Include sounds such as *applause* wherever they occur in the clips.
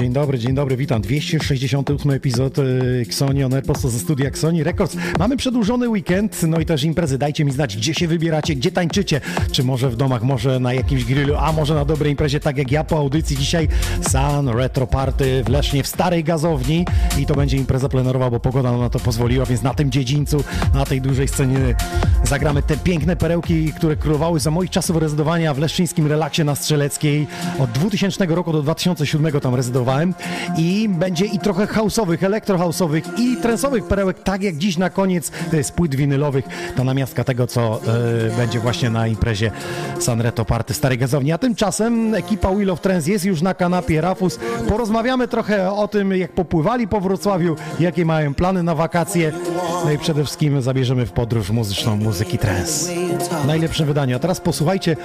Dzień dobry, dzień dobry, witam. 268 epizod y, Xoni On Air, prosto ze studia Xoni Records. Mamy przedłużony weekend, no i też imprezy. Dajcie mi znać, gdzie się wybieracie, gdzie tańczycie. Czy może w domach, może na jakimś grillu, a może na dobrej imprezie, tak jak ja po audycji dzisiaj. Sun Retro Party w Lesznie, w Starej Gazowni i to będzie impreza plenerowa, bo pogoda na to pozwoliła, więc na tym dziedzińcu, na tej dużej scenie zagramy te piękne perełki, które królowały za moich czasów rezydowania w leszczyńskim relaksie na Strzeleckiej. Od 2000 roku do 2007 tam rezydowałem i będzie i trochę house'owych, elektrohouse'owych i trensowych perełek, tak jak dziś na koniec z płyt winylowych. To namiastka tego, co e, będzie właśnie na imprezie Sanreto Party Starej Gazowni. A tymczasem ekipa Wheel of Trends jest już na kanapie Rafus. Porozmawiamy trochę o tym, jak popływali po Wrocławiu, jakie mają plany na wakacje. No i przede wszystkim zabierzemy w podróż muzyczną muzyki trance. Najlepsze wydanie. A teraz posłuchajcie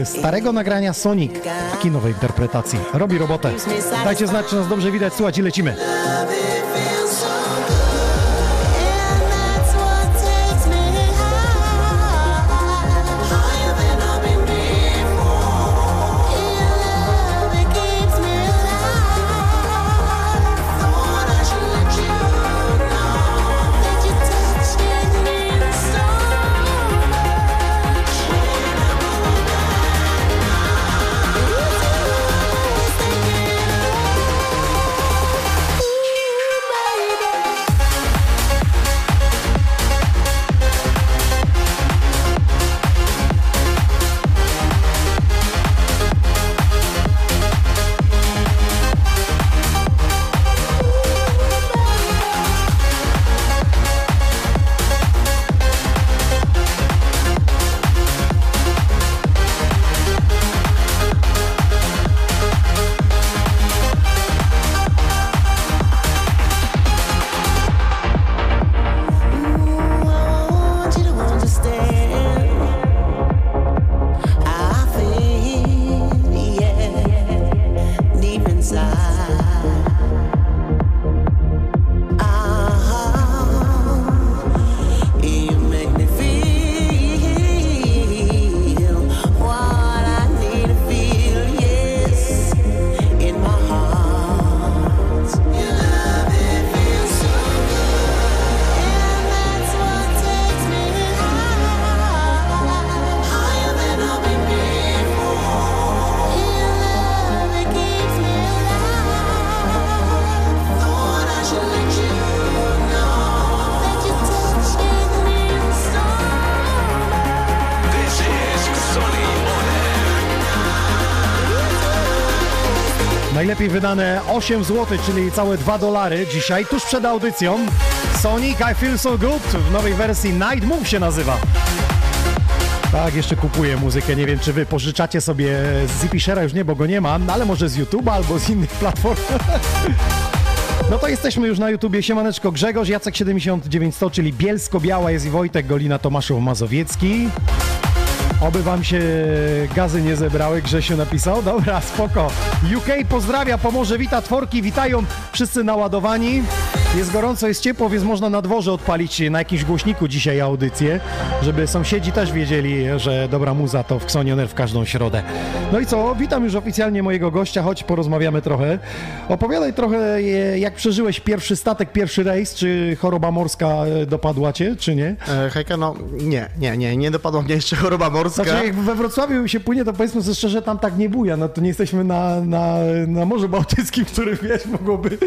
e, starego nagrania Sonic, takiej nowej interpretacji. Robi robotę. Dajcie znać, czy nas dobrze widać, słuchać i lecimy. Wydane 8 zł, czyli całe 2 dolary dzisiaj, tuż przed audycją. Sonic I Feel So Good w nowej wersji Night Move się nazywa. Tak, jeszcze kupuję muzykę. Nie wiem, czy wy pożyczacie sobie z Zipishera, już nie, bo go nie ma, ale może z YouTube'a albo z innych platform. *laughs* No to jesteśmy już na YouTubie. Siemaneczko Grzegorz, Jacek 7900, czyli Bielsko-Biała jest i Wojtek Golina Tomaszow Mazowiecki. Oby wam się gazy nie zebrały, Grzesiu napisał. Dobra, spoko. UK pozdrawia, pomoże, wita tworki, witają wszyscy naładowani. Jest gorąco, jest ciepło, więc można na dworze odpalić na jakimś głośniku dzisiaj audycję, żeby sąsiedzi też wiedzieli, że dobra muza to w Xonioner w każdą środę. No i co, witam już oficjalnie mojego gościa, choć porozmawiamy trochę. Opowiadaj trochę, jak przeżyłeś pierwszy statek, pierwszy rejs, czy choroba morska dopadła cię, czy nie? E, hejka, no nie, nie, nie, nie dopadła mnie jeszcze choroba morska. Znaczy, jak we Wrocławiu się płynie, to powiedzmy sobie szczerze, tam tak nie buja, no to nie jesteśmy na, na, na Morzu Bałtyckim, który, wiesz, mogłoby,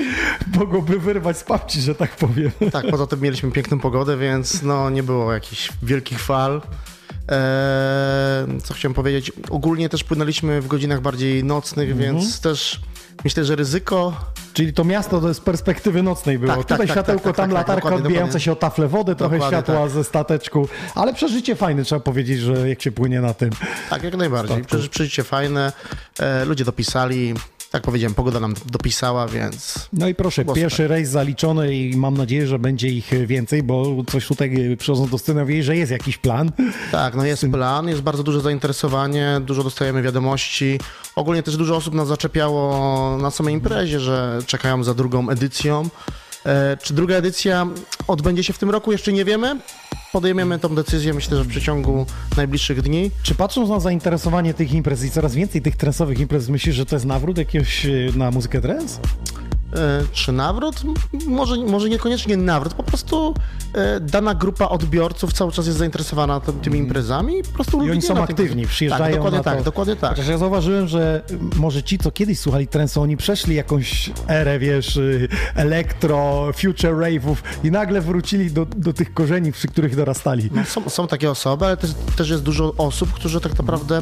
mogłoby wyrwać z papci, że tak powiem. Tak, poza tym mieliśmy piękną pogodę, więc no nie było jakichś wielkich fal. Eee, co chciałem powiedzieć? Ogólnie też płynęliśmy w godzinach bardziej nocnych, mhm. więc też myślę, że ryzyko. Czyli to miasto to z perspektywy nocnej było. Tak, Tutaj tak, tak światełko, tak, tak, tam tak, latarka odbijająca dokładnie. się o tafle wody, trochę światła tak. ze stateczku, ale przeżycie fajne, trzeba powiedzieć, że jak się płynie na tym. Tak, jak najbardziej. Przeżycie fajne. E, ludzie dopisali, tak powiedziałem, pogoda nam dopisała, więc. No i proszę, pierwszy rejs zaliczony i mam nadzieję, że będzie ich więcej, bo coś tutaj przychodząc do sceny wie, że jest jakiś plan. Tak, no jest plan, jest bardzo duże zainteresowanie, dużo dostajemy wiadomości. Ogólnie też dużo osób nas zaczepiało na samej imprezie, że czekają za drugą edycją. E, czy druga edycja odbędzie się w tym roku? Jeszcze nie wiemy. podejmiemy tą decyzję, myślę, że w przeciągu najbliższych dni. Czy patrząc na zainteresowanie tych imprez i coraz więcej tych trensowych imprez, myślisz, że to jest nawrót jakiegoś y, na muzykę trance? E, czy nawrót? Może, może niekoniecznie nawrót, po prostu e, dana grupa odbiorców cały czas jest zainteresowana tym, tymi imprezami i po prostu I lubi oni nie są tym- aktywni, przyjeżdżają Tak, dokładnie tak, dokładnie tak. Chociaż ja zauważyłem, że może ci, co kiedyś słuchali trensu, oni przeszli jakąś erę, wiesz, y, elektro, future rave'ów i nagle wrócili do, do tych korzeni, przy których dorastali. No, są, są takie osoby, ale też, też jest dużo osób, którzy tak naprawdę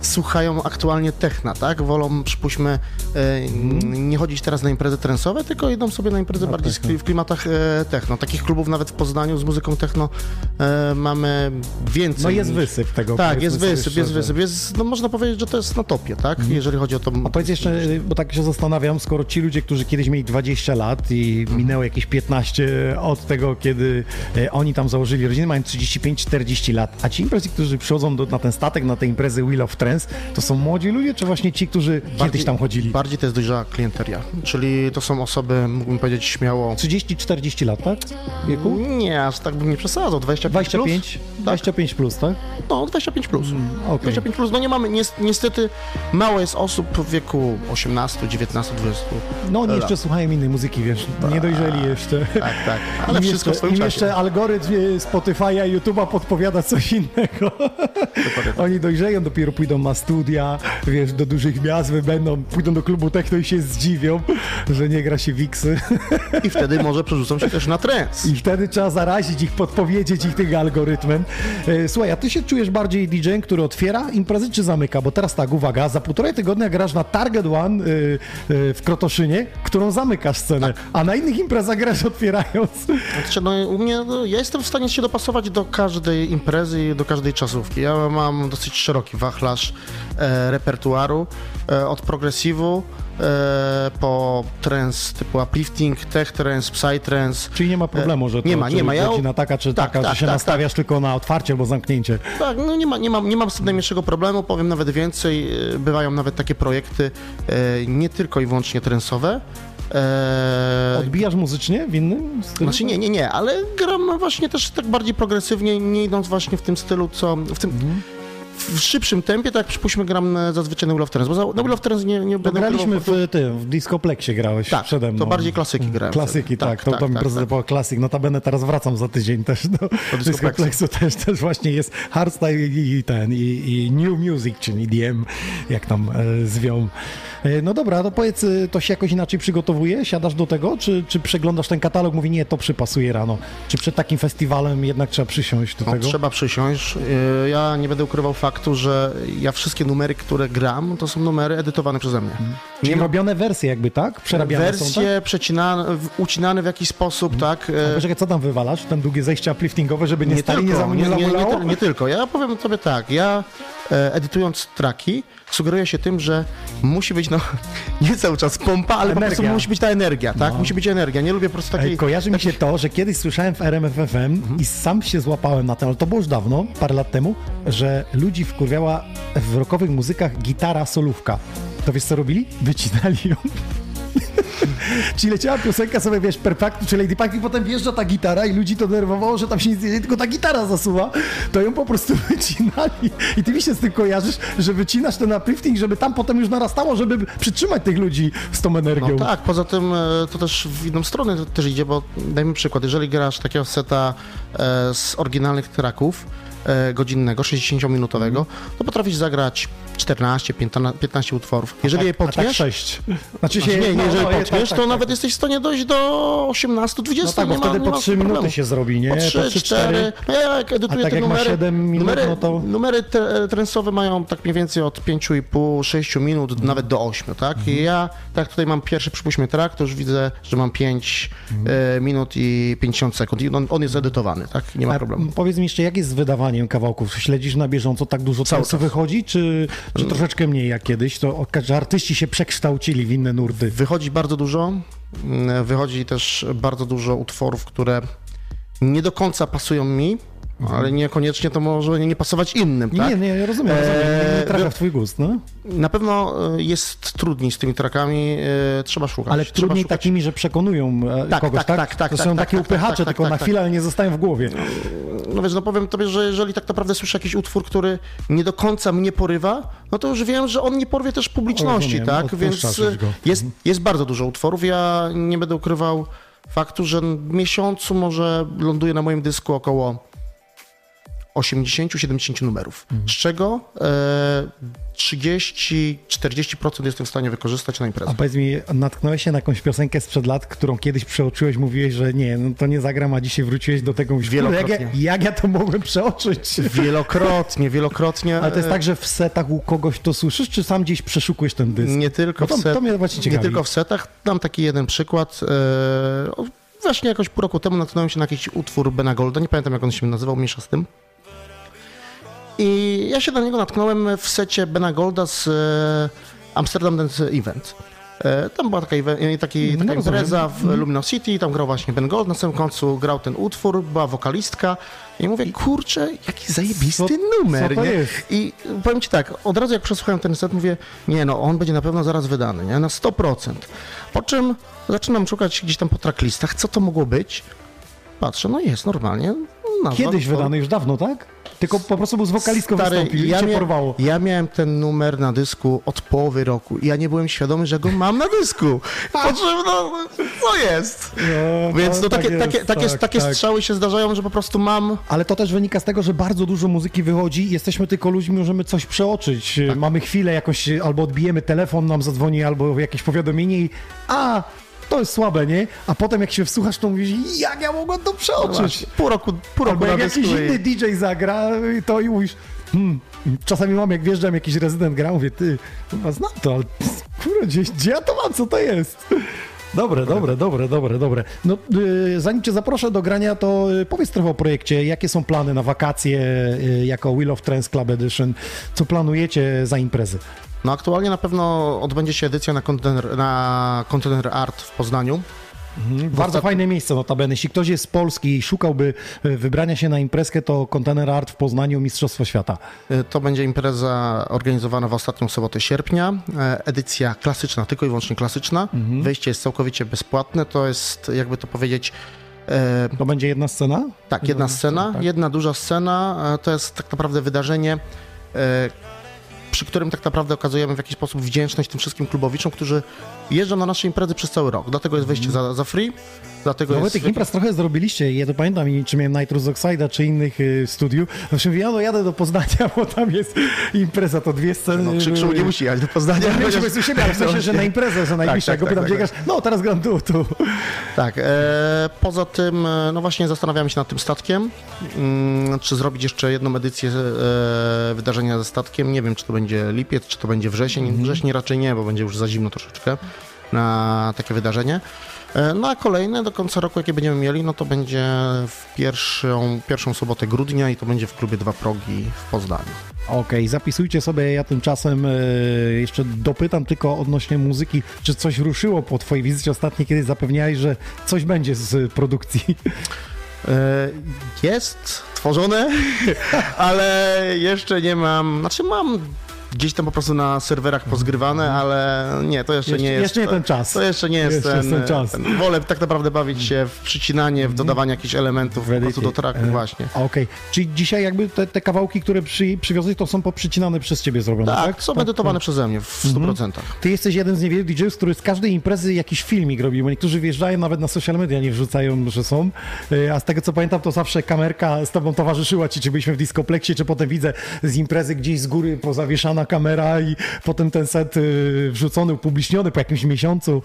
słuchają aktualnie techna, tak? Wolą, przypuśćmy, e, nie chodzić teraz na imprezy trensowe, tylko idą sobie na imprezy bardziej techno. w, klimatach e, techno. Takich klubów nawet w Poznaniu z muzyką techno e, mamy więcej. No jest niż- wysyp tego. Tak, jest wysyp, jest wysyp. Jest, no można powiedzieć, że to jest na topie, tak? Jeżeli chodzi o to. A powiedz jeszcze, bo tak się zastanawiam, skoro ci ludzie, którzy kiedyś mieli 20 lat i minęło jakieś 15 od tego, kiedy e, oni tam założyli rodzinę, mają 35-40 lat, a ci imprezy, którzy przychodzą do, na ten statek, na te imprezy Wheel of Trends, to są młodzi ludzie, czy właśnie ci, którzy kiedyś tam chodzili? Bardziej to jest dojrzała klienteria, czyli to są osoby, mógłbym powiedzieć śmiało. 30-40 lat, tak? Wieku? Nie, aż tak bym nie przesadzał. 25, 25? Plus? 25 plus, tak? No, 25 plus. okej. 25 plus. No nie mamy, nies- niestety mało jest osób w wieku 18, 19, 20. No oni jeszcze słuchają innej muzyki, wiesz, nie dojrzeli jeszcze. Tak, tak. *laughs* Ale Im wszystko jeszcze, w swoim im czasie. jeszcze algorytm e, Spotify'a, YouTube'a podpowiada coś innego. *laughs* Tak. Oni dojrzeją, dopiero pójdą na studia, wiesz, do dużych miast, będą, pójdą do klubu techno i się zdziwią, że nie gra się wiksy. I wtedy może przerzucą się też na trends. I wtedy trzeba zarazić ich, podpowiedzieć ich tym algorytmem. E, Słuchaj, a ty się czujesz bardziej DJ-em, który otwiera imprezy czy zamyka? Bo teraz tak, uwaga, za półtorej tygodnia grasz na Target One y, y, w Krotoszynie, którą zamykasz scenę, Tak. a na innych imprezach grasz otwierając. Znaczy, no, u mnie, no, ja jestem w stanie się dopasować do każdej imprezy i do każdej czasówki. Ja mam dosyć szeroki wachlarz e, repertuaru, e, od progresywu e, po trance typu uplifting, tech trance, psytrance. Czyli nie ma problemu, że to nie ma, nie ma. Ja- godzina taka czy tak, taka, tak, że się tak, nastawiasz tylko na otwarcie albo zamknięcie. Tak, no nie, ma, nie, mam, nie mam z tym najmniejszego problemu, powiem nawet więcej. e, Bywają nawet takie projekty e, nie tylko i wyłącznie trensowe. E, Odbijasz muzycznie w innym stylu? Znaczy nie, nie, nie, ale gram właśnie też tak bardziej progresywnie, nie idąc właśnie w tym stylu, co w tym Mhm. W szybszym tempie, tak jak przypuśćmy gram zazwyczaj na Wheel of Trends, bo za, na Wheel of Trends nie, nie będę graliśmy ukrywał- w tym, w Discoplexie grałeś Tak, przede mną. to bardziej klasyki grałem. Klasyki, wtedy. tak, to, to mi tak, tak, tak. klasyk. Notabene teraz wracam za tydzień *laughs* też do Discoplexu. Discoplexu, też, też właśnie jest hardstyle i, i ten, i, i new music, czyli EDM, jak tam e, zwią. E, no dobra, to powiedz, e, to się jakoś inaczej przygotowuje? Siadasz do tego, czy, czy przeglądasz ten katalog, mówi nie, to przypasuje rano? Czy przed takim festiwalem jednak trzeba przysiąść do No, tego? trzeba przysiąść. Yy, Ja nie będę ukrywał faktu, że ja wszystkie numery, które gram, to są numery edytowane przeze mnie. Czyli Nie robione wersje jakby, tak? Przerabiane są, tak? wersje przecinane, ucinane w jakiś sposób, tak? A e, Poczekaj, co tam wywalasz? Ten długie zejście upliftingowe, żeby nie, stali, nie, zam, nie, nie, nie, nie, tyl- nie tylko. Ja powiem sobie tak, ja edytując traki, sugeruję się tym, że musi być no, *laughs* nie cały czas pompa, ale po Energia. prostu musi być ta energia, tak? No. Musi być energia. Nie lubię po prostu takiej... Ej, kojarzy mi się to, że kiedyś słyszałem w RMFFM Mhm. i sam się złapałem na ten, ale to było już dawno, parę lat temu, że ludzi wkurwiała w rockowych muzykach gitara solówka. To wiesz co robili? Wycinali ją. *laughs* Czyli leciała piosenka sobie, wiesz, Perfectu czy Lady Punk i potem wjeżdża ta gitara i ludzi to denerwowało, że tam się nic nie dzieje, tylko ta gitara zasuwa, to ją po prostu *laughs* wycinali. I ty mi się z tym kojarzysz, że wycinasz ten uplifting, żeby tam potem już narastało, żeby przytrzymać tych ludzi z tą energią. No tak, poza tym e, to też w inną stronę też idzie, bo dajmy przykład, jeżeli grasz takiego seta e, z oryginalnych tracków e, godzinnego, 60-minutowego, to potrafisz zagrać 14, 15, 15 utworów. Jeżeli je A tak potniesz, sześć. Znaczy się, Znaczy, nie, nie, no, jeżeli no, potniesz, tak, tak, to tak. nawet jesteś w stanie dojść do 18-20. No tak, bo ma, wtedy nie po ma 3 problemu. minuty się zrobi, nie? Po 3, 4. 4. No ja jak edytuję A tak te jak ma numery, 7 minut, numery, no to- numery te, trensowe mają tak mniej więcej od 5,5, 6 minut, Mhm. nawet do 8, tak? I ja, tak tutaj mam pierwszy, przypuśćmy track, to już widzę, że mam 5 Mhm. e, minut i 50 sekund i on, on jest edytowany, tak? Nie ma A problemu. Powiedz mi jeszcze, jak jest z wydawaniem kawałków? Śledzisz na bieżąco tak dużo Cały czasu czas. wychodzi, czy, czy troszeczkę mniej jak kiedyś? To że artyści się przekształcili w inne nurty. Wychodzi bardzo dużo, mm, wychodzi też bardzo dużo utworów, które nie do końca pasują mi, ale niekoniecznie to może nie pasować innym, Nie, tak? nie, nie, ja rozumiem, rozumiem. Nie, Eee, trafia w twój gust, no? Na pewno e, jest trudniej z tymi trackami, e, trzeba szukać. Ale trzeba trudniej szukać. takimi, że przekonują e, Tak, kogoś, tak, tak? tak, tak, To tak, są tak, takie tak, upychacze, tak, tak, tylko tak, na tak. chwilę, ale nie zostają w głowie. no wiesz, no powiem tobie, że jeżeli tak naprawdę słyszę jakiś utwór, który nie do końca mnie porywa, no to już wiem, że on nie porwie też publiczności, tak? Więc jest, jest bardzo dużo utworów. Ja nie będę ukrywał faktu, że w miesiącu może ląduje na moim dysku około 80-70 numerów, Mhm. z czego e, 30-40% jestem w stanie wykorzystać na A imprezę. powiedz mi, natknąłeś się na jakąś piosenkę sprzed lat, którą kiedyś przeoczyłeś, mówiłeś, że nie, no to nie zagram, a dzisiaj wróciłeś do tego, mówisz, kurde, jak, ja, Wielokrotnie. jak ja to mogłem przeoczyć? Wielokrotnie, wielokrotnie. Ale to jest e, tak, że w setach u kogoś to słyszysz, czy sam gdzieś przeszukujesz ten dysk? Nie tylko, Bo to- w set, to mnie właśnie nie ciekawi. tylko w setach. Dam taki jeden przykład. E, właśnie jakoś pół roku temu natknąłem się na jakiś utwór Bena Golda, nie pamiętam jak on się nazywał, mniejsza z tym. I ja się na niego natknąłem w secie Bena Golda z e, Amsterdam Dance Event. E, tam była taka, taki, taka No, rozumiem. impreza w Lumino City, tam grał właśnie Ben Gold, na samym końcu grał ten utwór, była wokalistka i mówię, kurczę, jaki zajebisty Co- numer, co nie? I powiem ci tak, od razu jak przesłuchałem ten set, mówię, nie no, on będzie na pewno zaraz wydany, nie? Na 100%. Po czym zaczynam szukać gdzieś tam po tracklistach, co to mogło być. Patrzę, no jest normalnie. Nazwa Kiedyś wydany już dawno, tak? Tylko po prostu był z wokalistką Stary, wystąpił i ja, cię mia- porwało. ja miałem ten numer na dysku od połowy roku i ja nie byłem świadomy, że go mam na dysku. *laughs* Po czym, no, co jest? No, Więc to no, tak takie, jest, takie, takie, tak, takie tak. strzały się zdarzają, że po prostu mam... Ale to też wynika z tego, że bardzo dużo muzyki wychodzi, jesteśmy tylko ludźmi, możemy coś przeoczyć. Tak. Mamy chwilę jakoś, albo odbijemy telefon, nam zadzwoni, albo jakieś powiadomienie i a, to jest słabe, nie? A potem jak się wsłuchasz, to mówisz, jak ja mogłem to No przeoczyć? właśnie, pół roku, pół roku Albo jak jakiś i- inny DJ zagra, to i mówisz, hmm, czasami mam, jak wjeżdżam, jakiś rezydent gra, mówię, ty, chyba znam to, ale kurde, gdzie, gdzie ja to mam, co to jest? Dobre, dobre, dobre, dobre, dobre. No, y, zanim cię zaproszę do grania, to y, powiedz trochę o projekcie. Jakie są plany na wakacje y, jako Wheel of Trends Club Edition? Co planujecie za imprezy? No aktualnie na pewno odbędzie się edycja na Container, na Container Art w Poznaniu. Bardzo ostatnim- fajne miejsce notabene. Jeśli ktoś jest z Polski i szukałby y, wybrania się na imprezkę, to Container Art w Poznaniu, Mistrzostwo Świata. Y, To będzie impreza organizowana w ostatnią sobotę sierpnia. E, Edycja klasyczna, tylko i wyłącznie klasyczna. Mhm. Wejście jest całkowicie bezpłatne. To jest, jakby to powiedzieć, e, To będzie jedna scena? tak, jedna scena, tak. jedna duża scena. e, To jest tak naprawdę wydarzenie, e, przy którym tak naprawdę okazujemy w jakiś sposób wdzięczność tym wszystkim klubowiczom, którzy jeżdżą na nasze imprezy przez cały rok. Dlatego jest wejście za, za free. Dlatego No jest tych imprez trochę zrobiliście. Ja to pamiętam, i czy miałem Nitrous Oxide'a, czy innych y, studiów. Mówię, ja no jadę do Poznania, *laughs* bo tam jest impreza, to dwie sceny. No, krzyk, krzyk nie musi jechać do Poznania. Chociaż- myślę, siebie, ale w sensie, że na imprezę, że najbliższa, tak, go pytam, tak, tak. No, teraz gram tu, tu. Tak, e, poza tym, e, no właśnie zastanawiamy się nad tym statkiem, mm, czy zrobić jeszcze jedną edycję e, wydarzenia ze statkiem. Nie wiem, czy to będzie lipiec, czy to będzie wrzesień. Mhm. Wrzesień raczej nie, bo będzie już za zimno troszeczkę na takie wydarzenie. E, No a kolejne do końca roku, jakie będziemy mieli, no to będzie w pierwszą, pierwszą sobotę grudnia i to będzie w klubie Dwa Progi w Poznaniu. Okej, zapisujcie sobie, ja tymczasem e, jeszcze dopytam tylko odnośnie muzyki, czy coś ruszyło po twojej wizycie ostatniej, kiedy zapewniałeś, że coś będzie z produkcji. E, Jest tworzone, *laughs* ale jeszcze nie mam. Znaczy mam gdzieś tam po prostu na serwerach pozgrywane, ale nie, to jeszcze, Jeszcze- nie jest. jeszcze nie ten czas. To jeszcze nie jest Jeszcze ten, ten czas. ten. Wolę tak naprawdę bawić się w przycinanie, w dodawanie jakichś elementów po prostu do tracku E, właśnie. Okej, czyli dzisiaj jakby te, te kawałki, które przy, przywiozłeś, to są poprzycinane przez ciebie zrobione, tak? Tak, są edytowane przeze mnie w 100%. Ty jesteś jeden z niewielu DJ-ów, który z każdej imprezy jakiś filmik robi, bo niektórzy wjeżdżają nawet na social media, nie wrzucają, że są. E, A z tego co pamiętam, to zawsze kamerka z tobą towarzyszyła ci, czy byliśmy w diskopleksie, czy potem widzę z imprezy gdzieś z góry pozawieszana kamera i potem ten set y, wrzucony, upubliczniony po jakimś miesiącu.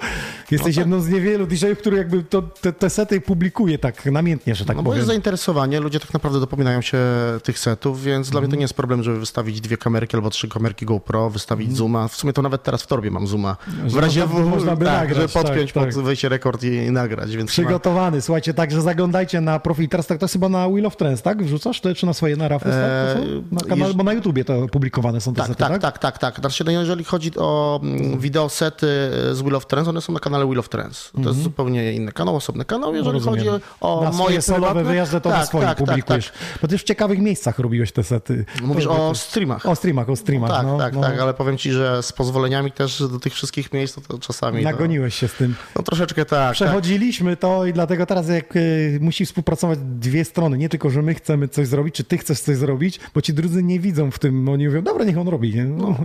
Jesteś tak. jedną z niewielu DJ-ów, który jakby to, te, te sety publikuje tak namiętnie, że tak No bo powiem. jest zainteresowanie, ludzie tak naprawdę dopominają się tych setów, więc dla mnie to nie jest problem, żeby wystawić dwie kamerki albo trzy kamerki GoPro, wystawić zooma. W sumie to nawet teraz w torbie mam zooma. W Że razie można- w, można by tak, nagrać, żeby podpiąć tak, pod tak. wejście rekord i, i nagrać, więc Przygotowany, słuchajcie, także zaglądajcie na profil. Teraz tak, to jest chyba na Wheel of Trends, tak? Wrzucasz czy na swoje, na Rafus, tak? Eee, Na kanale, jeż- bo na YouTubie to publikowane są te Tak, sety, tak, tak? tak, tak, tak. Znaczy, no jeżeli chodzi o mm, wideosety z Wheel of Trends, one są na kanale Wheel of Trends. To jest zupełnie inny kanał, osobny kanał. Jeżeli Mhm. Rozumiem. chodzi o na moje solowe wyjazdy to na tak, swoim tak, tak, publikujesz. Bo ty w ciekawych miejscach robiłeś te sety. Mówisz To- o streamach. O streamach, o streamach. tak, no, tak, no. tak, ale powiem ci, że z pozwoleniami też do tych wszystkich miejsc to, to czasami... No, Nagoniłeś się z tym. no troszeczkę tak, tak. Przechodziliśmy to i dlatego teraz jak y, musi współpracować dwie strony, nie tylko, że my chcemy coś zrobić, czy ty chcesz coś zrobić, bo ci drudzy nie widzą w tym, oni mówią, dobra, niech on robi. Nie? No.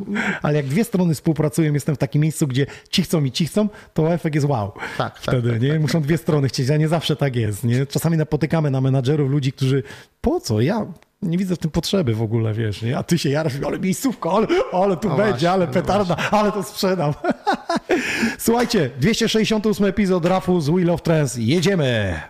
Ale jak dwie strony współpracują, jestem w takim miejscu, gdzie ci chcą i ci chcą, to efekt jest wow. Tak, tak, Wtedy, nie? Muszą dwie strony chcieć, a nie zawsze tak jest, nie? Czasami napotykamy na menadżerów ludzi, którzy, po co? Ja nie widzę w tym potrzeby w ogóle, wiesz, nie? A ty się jarasz, ale miejscówka, ale, ale tu No będzie, właśnie, ale no petarda, ale to sprzedam. *laughs* Słuchajcie, 268 epizod Rafu z Wheel of Trends. Jedziemy!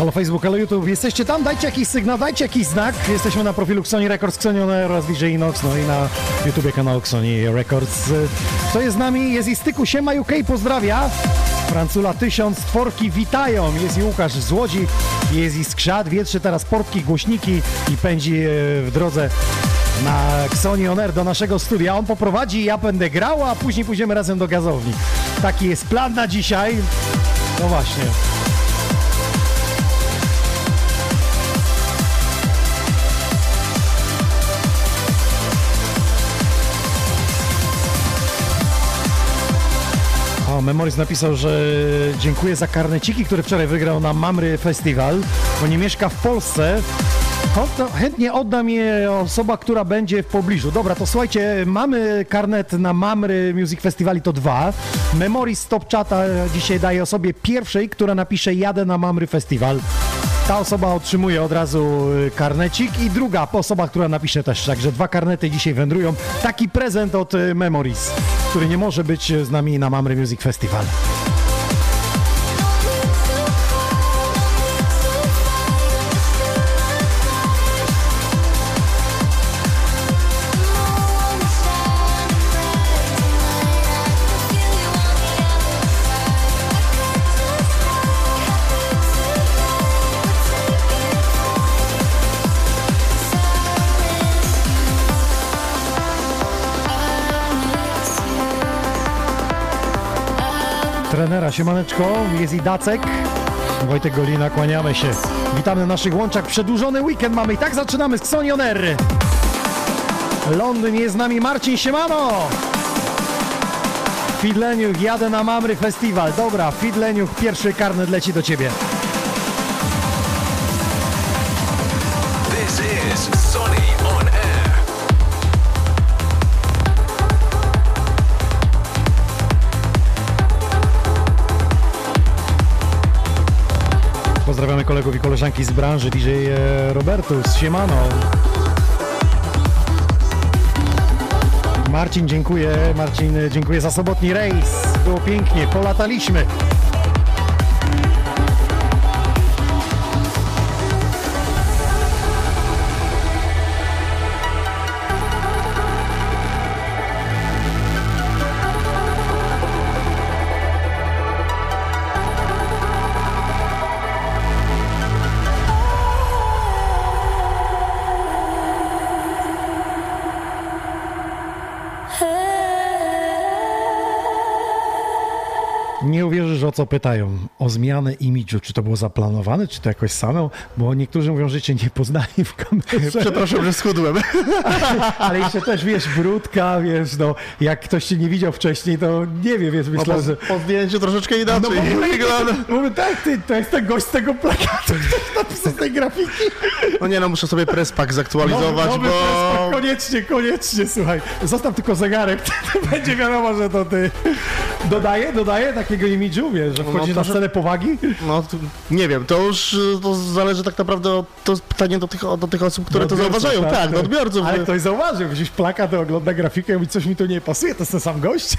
Halo Facebook, halo YouTube. Jesteście tam? Dajcie jakiś sygnał, dajcie jakiś znak. Jesteśmy na profilu Xoni Records, Xoni On Air oraz DJ Inox, no i na YouTubie kanału Xoni Records. Kto jest z nami? Jest i styku Siema UK, pozdrawia. Francula 1000, tworki witają. Jest i Łukasz z Łodzi, jest i Skrzat, wietrzy teraz portki, głośniki i pędzi e, w drodze na Xoni On Air do naszego studia. On poprowadzi, ja będę grał, a później pójdziemy razem do gazowni. Taki jest plan na dzisiaj. No właśnie. O, Memoris napisał, że dziękuję za karneciki, które wczoraj wygrał na Mamry Festival, bo nie mieszka w Polsce. Chętnie oddam je osoba, która będzie w pobliżu. Dobra, to słuchajcie, mamy karnet na Mamry Music Festival i to dwa. Memories Stop Chata dzisiaj daje osobie pierwszej, która napisze jadę na Mamry Festival. Ta osoba otrzymuje od razu y, karnecik i druga osoba, która napisze też. Także dwa karnety dzisiaj wędrują. Taki prezent od y, Memories, który nie może być y, z nami na Mamry Music Festival. Trenera Siemaneczko, jest i Dacek. Wojtek Golina, kłaniamy się. Witamy na naszych łączach. Przedłużony weekend mamy i tak zaczynamy z Xonion Air. Londyn jest z nami Marcin Siemano. Fidleniuch, jadę na Mamry Festiwal. Dobra, Fidleniuch, pierwszy karnet leci do ciebie. Pozdrawiamy kolegów i koleżanki z branży DJ e, Robertus, Siemano. Marcin, dziękuję. Marcin, e, dziękuję za sobotni rejs. Było pięknie, polataliśmy. Co pytają. O zmianę imidżu. Czy to było zaplanowane, czy to jakoś samo? Bo niektórzy mówią, że cię nie poznali w kamerze. *laughs* Przepraszam, że schudłem. *laughs* Ale jeszcze też, wiesz, brudka, wiesz, no, jak ktoś cię nie widział wcześniej, to nie wie, wiesz, No, myślę, po, że... po zdjęciu troszeczkę inaczej bo- wygląda. *laughs* Mówię, tak, ty, to jest ten gość z tego plakatu, ktoś napisał z tej grafiki. No nie no, muszę sobie prespak zaktualizować, Nowy bo... prespak, koniecznie, koniecznie, słuchaj. Zostaw tylko zegarek, to będzie wiadomo, że to ty. Dodaję, dodaję takiego imidżu, wiesz, że wchodzisz No, na scenę powagi. No, nie wiem, to już y, to zależy tak naprawdę od, to pytanie do tych, do tych osób, które to zauważają. Tak, do odbiorców. Ale ktoś zauważył, gdzieś plakat, ogląda grafikę i mówi, coś mi tu nie pasuje, to jest ten sam gość.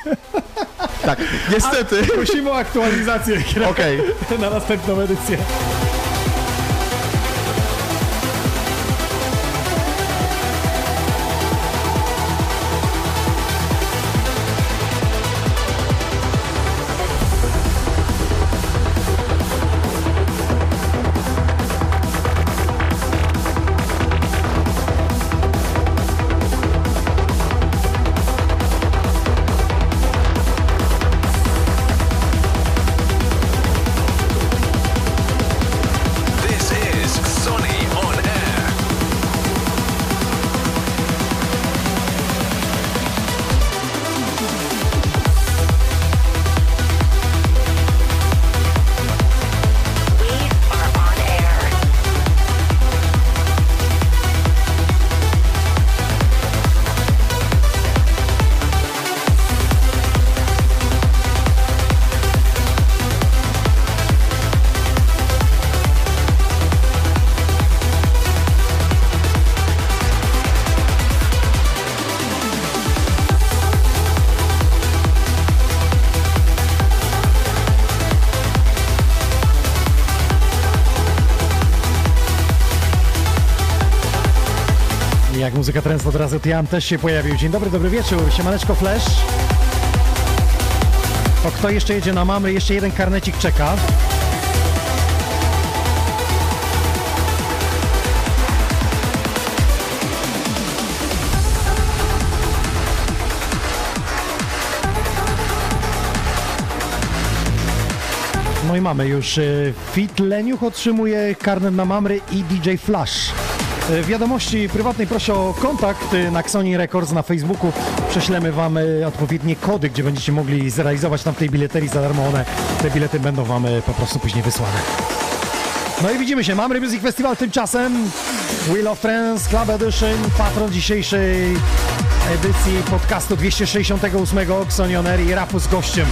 Tak, niestety. Prosimy o aktualizację Okej. *laughs* na następną edycję. Muzyka trends od razu Tiam też się pojawił. Dzień dobry, dobry wieczór. Siemaneczko Flash. To kto jeszcze jedzie na mamy? Jeszcze jeden karnecik czeka. No i mamy już y, Fit Leniuch otrzymuje karnet na Mamry i DJ Flash. Y, Wiadomości prywatnej proszę o kontakt na Xoni Records na Facebooku. Prześlemy Wam y, odpowiednie kody, gdzie będziecie mogli zrealizować tam w tej bileterii za darmo. One, te bilety będą Wam y, po prostu później wysłane. No i widzimy się, Mamry Music Festival tymczasem. Wheel of Trance Club Edition, patron dzisiejszej edycji podcastu 268 Xonioner i rapu z gościem.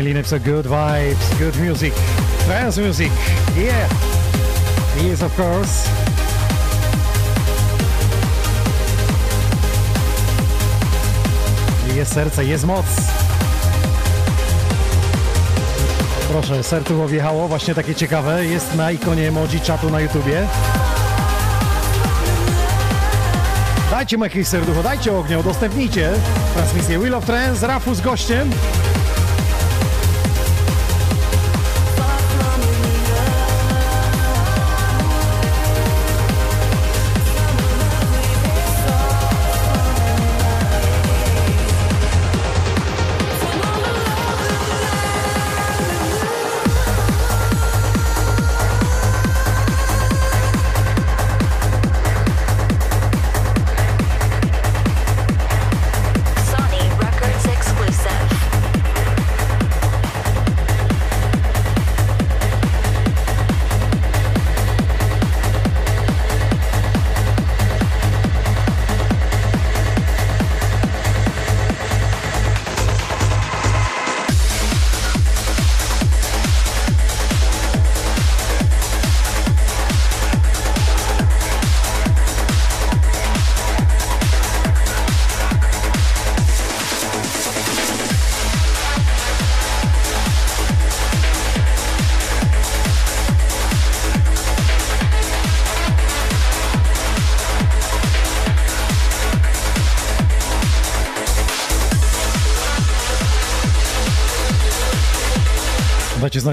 Danny Linux, good vibes, good music, trance music, yeah. Yes, of course. Jest serce, jest moc. Proszę, serce wjechało, właśnie takie ciekawe. Jest na ikonie emoji czatu na YouTubie. Dajcie mu jakieś serducho, dajcie ognia, udostępnijcie transmisję Wheel of Trance, Rafu z gościem.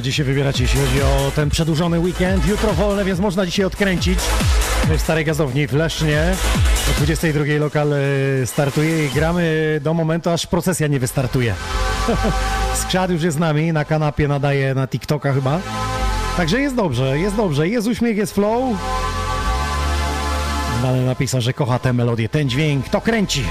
Gdzie się wybieracie, jeśli chodzi o ten przedłużony weekend. Jutro wolne, więc można dzisiaj odkręcić. W Starej Gazowni w Lesznie o 22 lokal e, startuje i gramy do momentu, aż procesja nie wystartuje. *laughs* Skrzat już jest z nami, na kanapie nadaje na TikToka chyba. Także jest dobrze, jest dobrze, jest uśmiech, jest flow. Ale napisał, że kocha tę melodię, ten dźwięk, to kręci.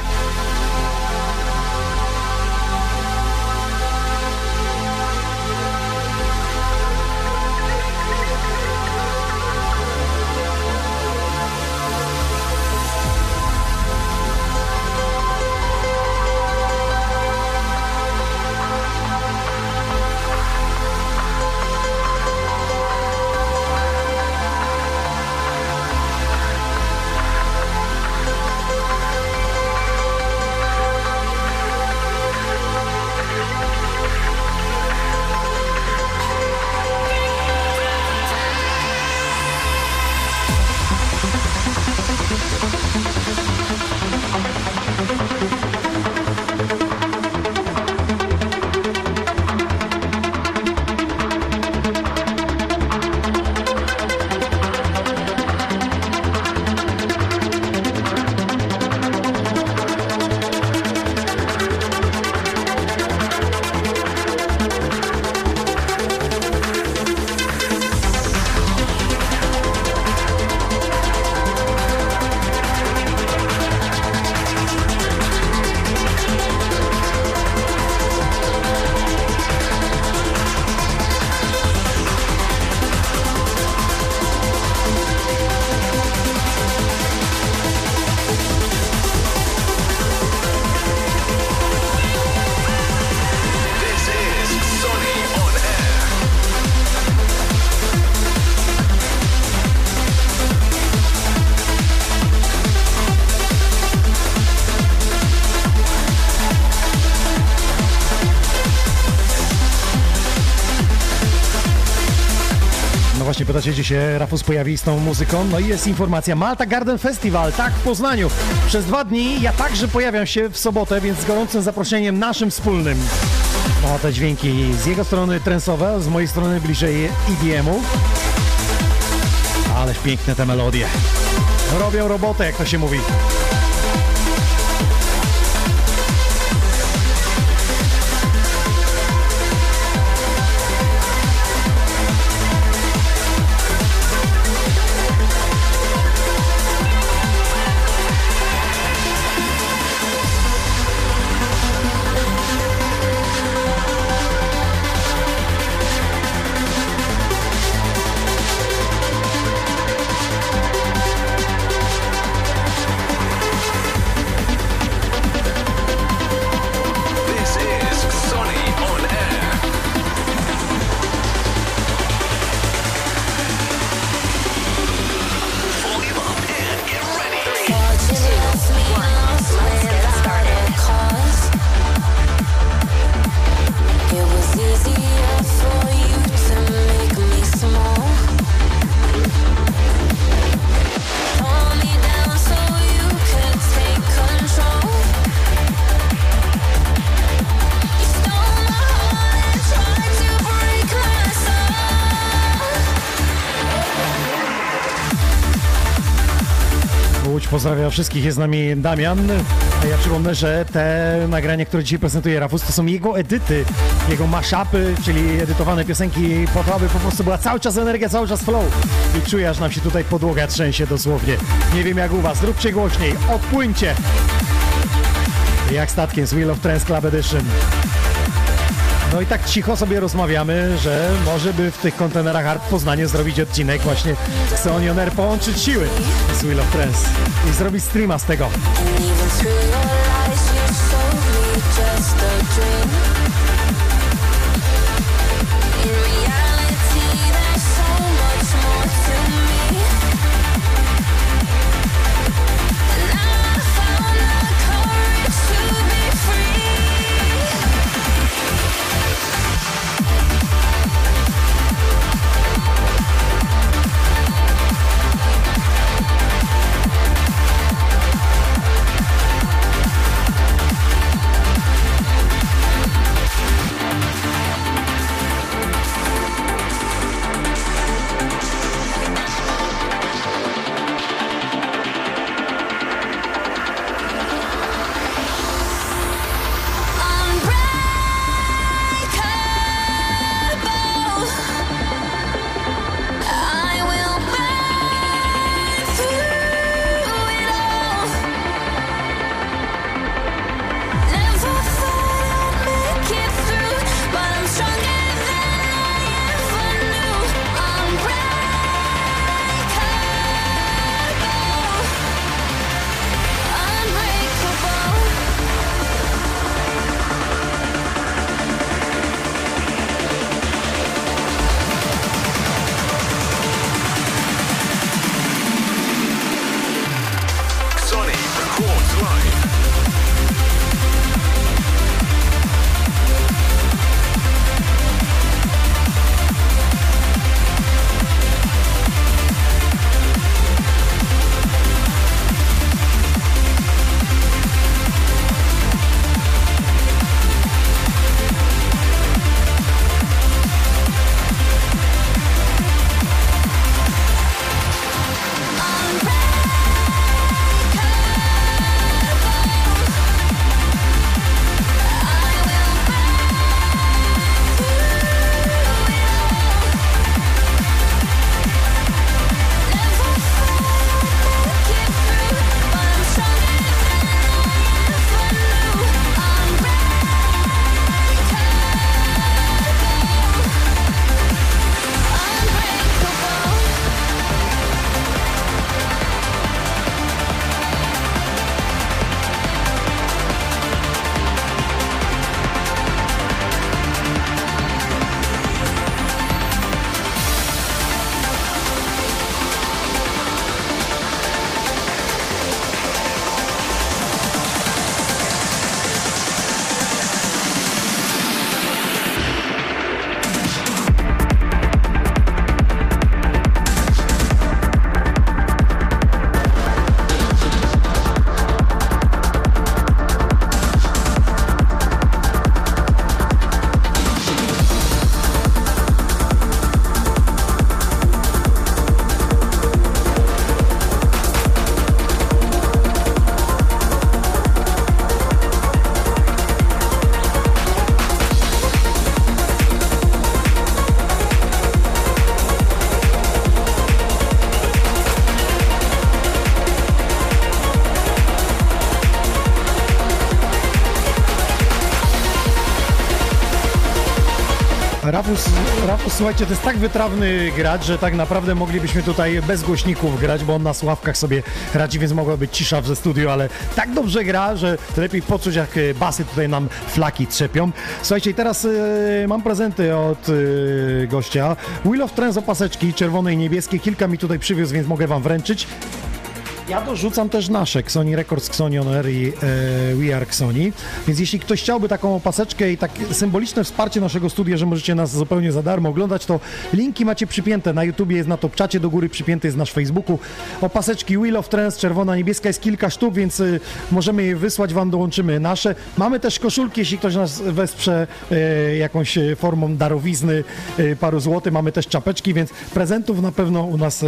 Właśnie pytacie, gdzie się Rafus pojawi z tą muzyką. No i jest informacja. Malta Garden Festival, tak, w Poznaniu. Przez dwa dni ja także pojawiam się w sobotę, więc z gorącym zaproszeniem naszym wspólnym. No te dźwięki z jego strony trensowe, z mojej strony bliżej EDM-u. Ależ piękne te melodie. Robią robotę, jak to się mówi. Soul. Łódź pozdrawia wszystkich, jest z nami Damian. A ja przypomnę, że te nagrania, które dzisiaj prezentuje Rafus, to są jego edyty, jego mashupy, czyli edytowane piosenki po to, aby po prostu była cały czas energia, cały czas flow. I czuję, aż nam się tutaj podłoga trzęsie dosłownie. Nie wiem jak u was, zróbcie głośniej, odpłyńcie. Jak statkiem z Wheel of Trance Club Edition. No i tak cicho sobie rozmawiamy, że może by w tych kontenerach Hard w Poznaniu zrobić odcinek właśnie z Onion Air, połączyć siły z Wheel of Trance i zrobić streama z tego. Rafus, Rafus, słuchajcie, to jest tak wytrawny gracz, że tak naprawdę moglibyśmy tutaj bez głośników grać, bo on na sławkach sobie radzi, więc mogła być cisza w ze studiu, ale tak dobrze gra, że lepiej poczuć, jak e, basy tutaj nam flaki trzepią. Słuchajcie, teraz e, mam prezenty od e, gościa. Wheel of Trends opaseczki, czerwone i niebieskie. Kilka mi tutaj przywiózł, więc mogę wam wręczyć. Ja dorzucam też nasze Sony Records, Sony On Air i e, We Are Sony. Więc jeśli ktoś chciałby taką opaseczkę i tak symboliczne wsparcie naszego studia, że możecie nas zupełnie za darmo oglądać, to linki macie przypięte. Na YouTubie jest na topczacie do góry przypięty jest nasz Facebooku. Opaseczki Wheel of Trends, czerwona, niebieska jest kilka sztuk, więc y, możemy je wysłać, wam dołączymy nasze. Mamy też koszulki, jeśli ktoś nas wesprze e, jakąś e, formą darowizny, e, paru złotych. Mamy też czapeczki, więc prezentów na pewno u nas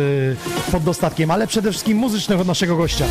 pod dostatkiem, ale przede wszystkim muzycznych od naszego gościa.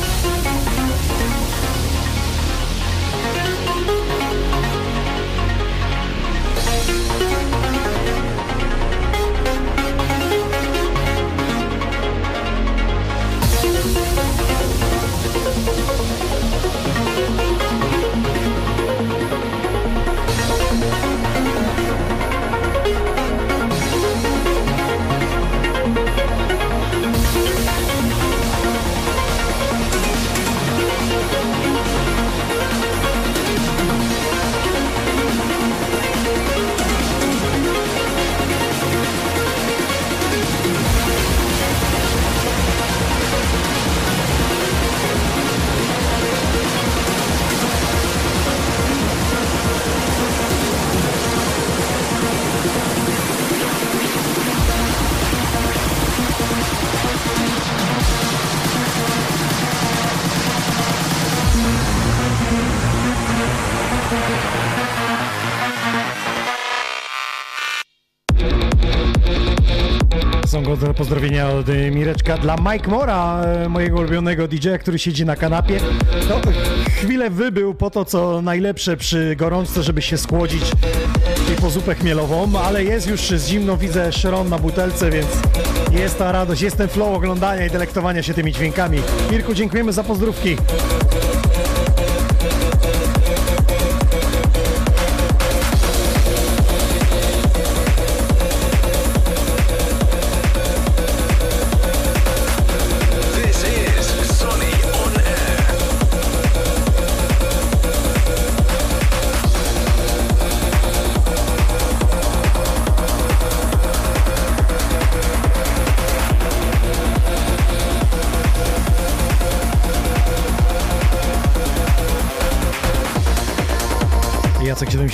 Pozdrowienia od e, Mireczka dla Mike Mora, e, mojego ulubionego DJ-a, który siedzi na kanapie. No, chwilę wybył po to, co najlepsze przy gorączce, żeby się schłodzić i po zupę chmielową, ale jest już z zimno, widzę szron na butelce, więc jest ta radość, jest ten flow oglądania i delektowania się tymi dźwiękami. Mirku, dziękujemy za pozdrówki.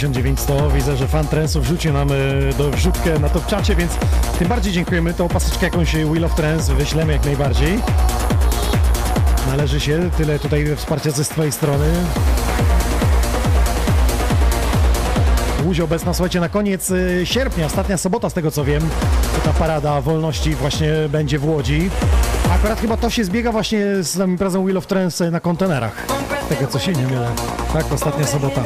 89 Widzę, że fan Trensu w nam e, do wrzutkę na topczacie, więc tym bardziej dziękujemy. Tą paseczkę jakąś e, Wheel of Trends wyślemy jak najbardziej. Należy się tyle tutaj wsparcia ze swojej strony. Łódź obecna, słuchajcie, na koniec e, sierpnia, ostatnia sobota z tego co wiem, ta parada wolności właśnie będzie w Łodzi. Akurat chyba to się zbiega właśnie z imprezą Wheel of Trends na kontenerach. Tego co się nie mylę. Tak, ostatnia sobota.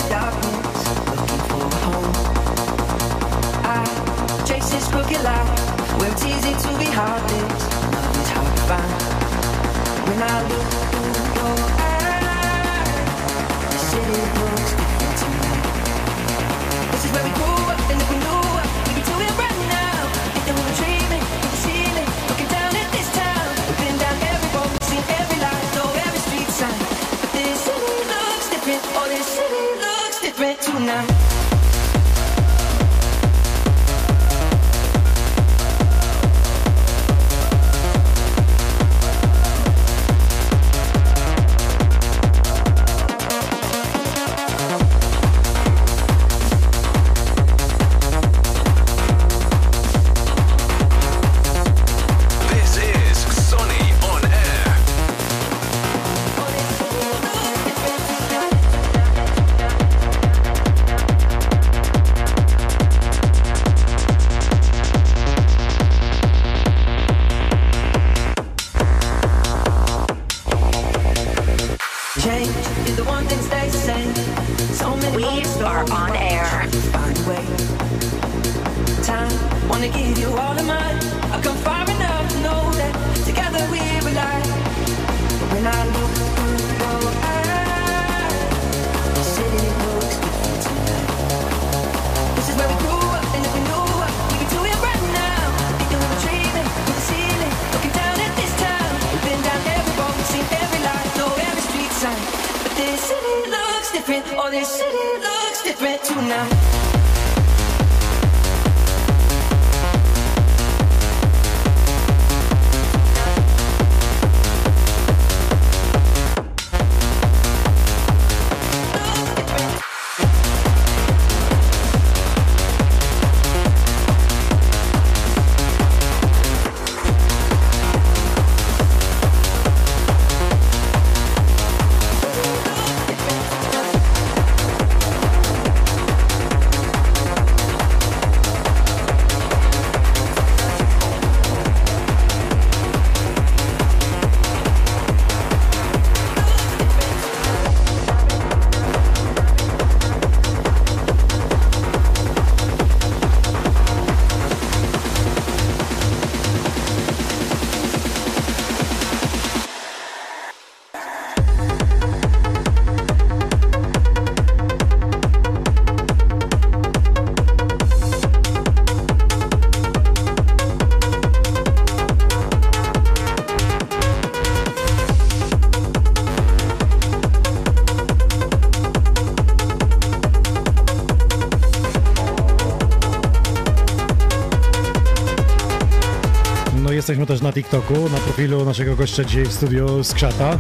Też na TikToku, na profilu naszego gościa dzisiaj w studiu Skrzata.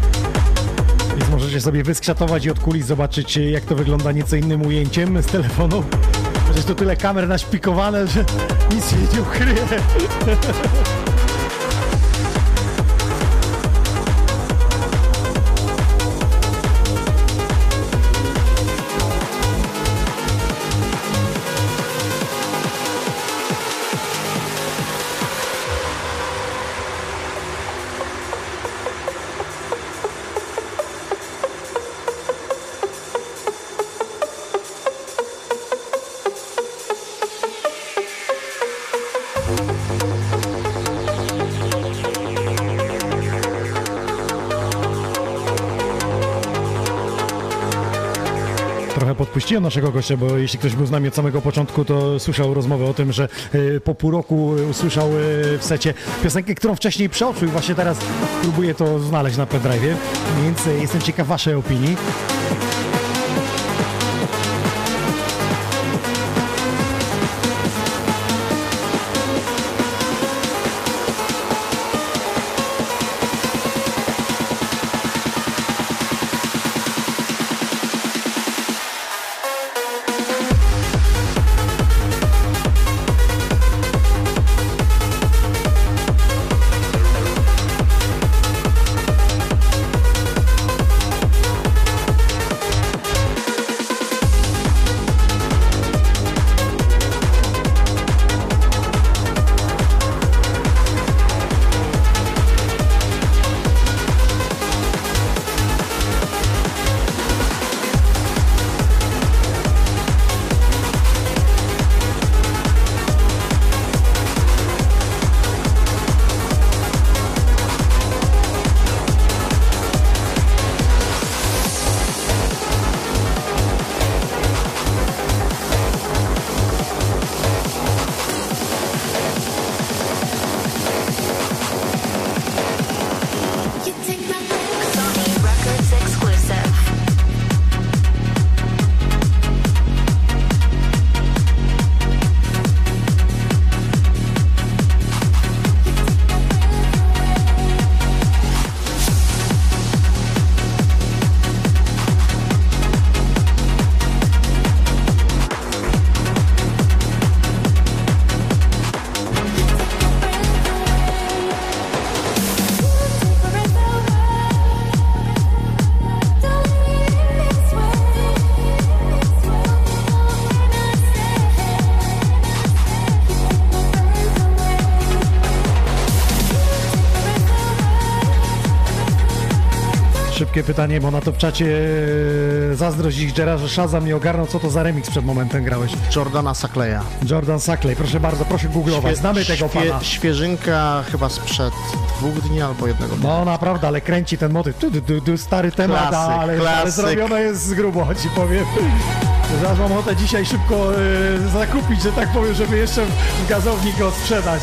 Więc możecie sobie wyskrzatować i od kulis zobaczyć, jak to wygląda nieco innym ujęciem z telefonu. Przecież to tyle kamer naszpikowane, że nic się nie ukryje. Podpuściłem naszego gościa, bo jeśli ktoś był z nami od samego początku, to słyszał rozmowę o tym, że e, po pół roku e, usłyszał e, w secie piosenkę, którą wcześniej przeoczył właśnie teraz próbuję to znaleźć na pendrive'ie, więc jestem ciekaw waszej opinii. Pytanie, bo na to w czacie e, zazdrość ich Jera, że Shazam nie ogarnął, co to za remix przed momentem grałeś. Jordana Sakleja. Jordan Sackley, proszę bardzo, proszę googlować, znamy tego świe- pana. Świeżynka chyba sprzed dwóch dni albo jednego dnia. No naprawdę, ale kręci ten motyw. Tu, tu, tu, stary temat, Klasyk, ale, ale klasyk. zrobione jest z grubo, ci powiem. Zaraz mam ochotę dzisiaj szybko e, zakupić, że tak powiem, żeby jeszcze w, w gazowni go sprzedać.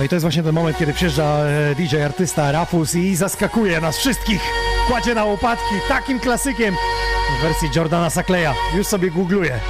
No i to jest właśnie ten moment, kiedy przyjeżdża e, DJ artysta Rafus i zaskakuje nas wszystkich. Kładzie na łopatki takim klasykiem w wersji Jordana Sakleya. Już sobie googluję.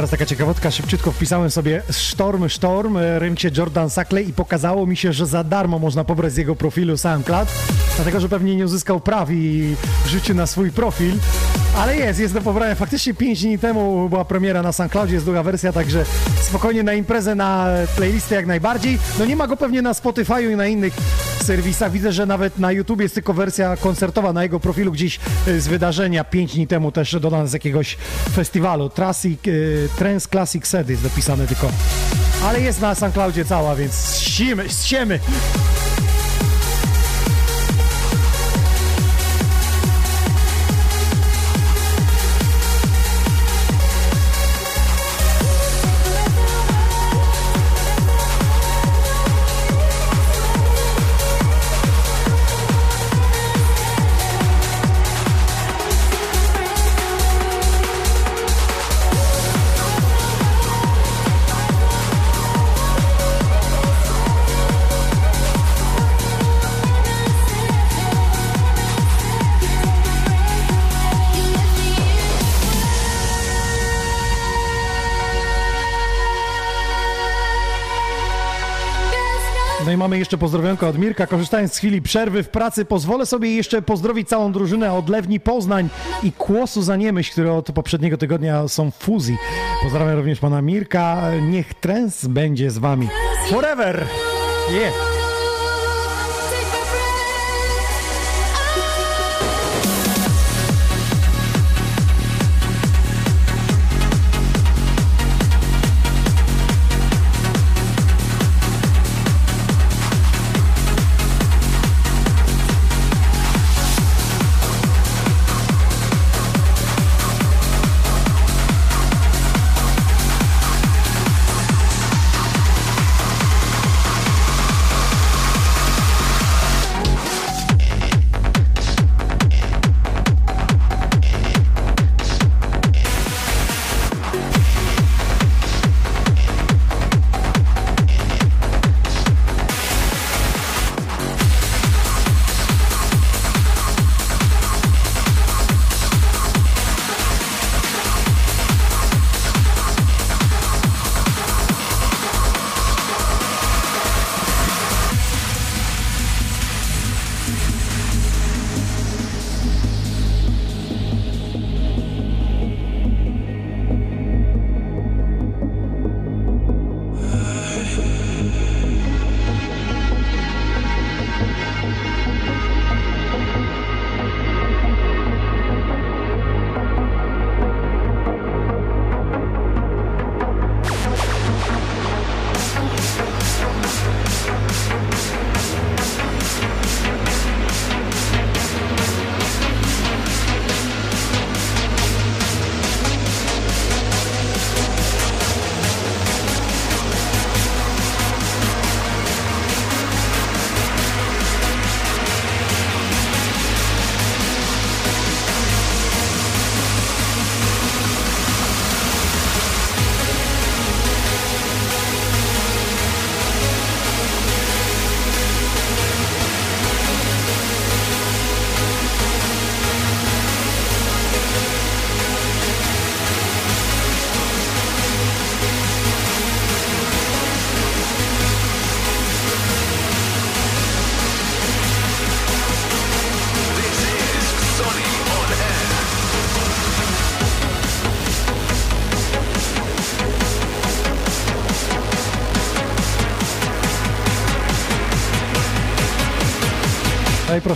Teraz taka ciekawostka, szybciutko wpisałem sobie Storm, e, rymcie Jordan Sackley i pokazało mi się, że za darmo można pobrać z jego profilu SoundCloud, dlatego, że pewnie nie uzyskał praw i wrzucił na swój profil, ale jest, jest do pobrania. Faktycznie 5 dni temu była premiera na SoundCloudzie, jest druga wersja, także spokojnie na imprezę, na playlisty jak najbardziej. No nie ma go pewnie na Spotify'u i na innych serwisach. Widzę, że nawet na YouTube jest tylko wersja koncertowa na jego profilu gdzieś e, z wydarzenia 5 dni temu też dodane z jakiegoś festiwalu. Classic, e, Trans Classic Set jest dopisane tylko. Ale jest na SoundCloudzie cała, więc ściemy, ściemy. No i mamy jeszcze pozdrowionko od Mirka. Korzystając z chwili przerwy w pracy, pozwolę sobie jeszcze pozdrowić całą drużynę od Lewni Poznań i Kłosu za Niemyśl, które od poprzedniego tygodnia są w fuzji. Pozdrawiam również pana Mirka. Niech trens będzie z wami. Forever! Yeah!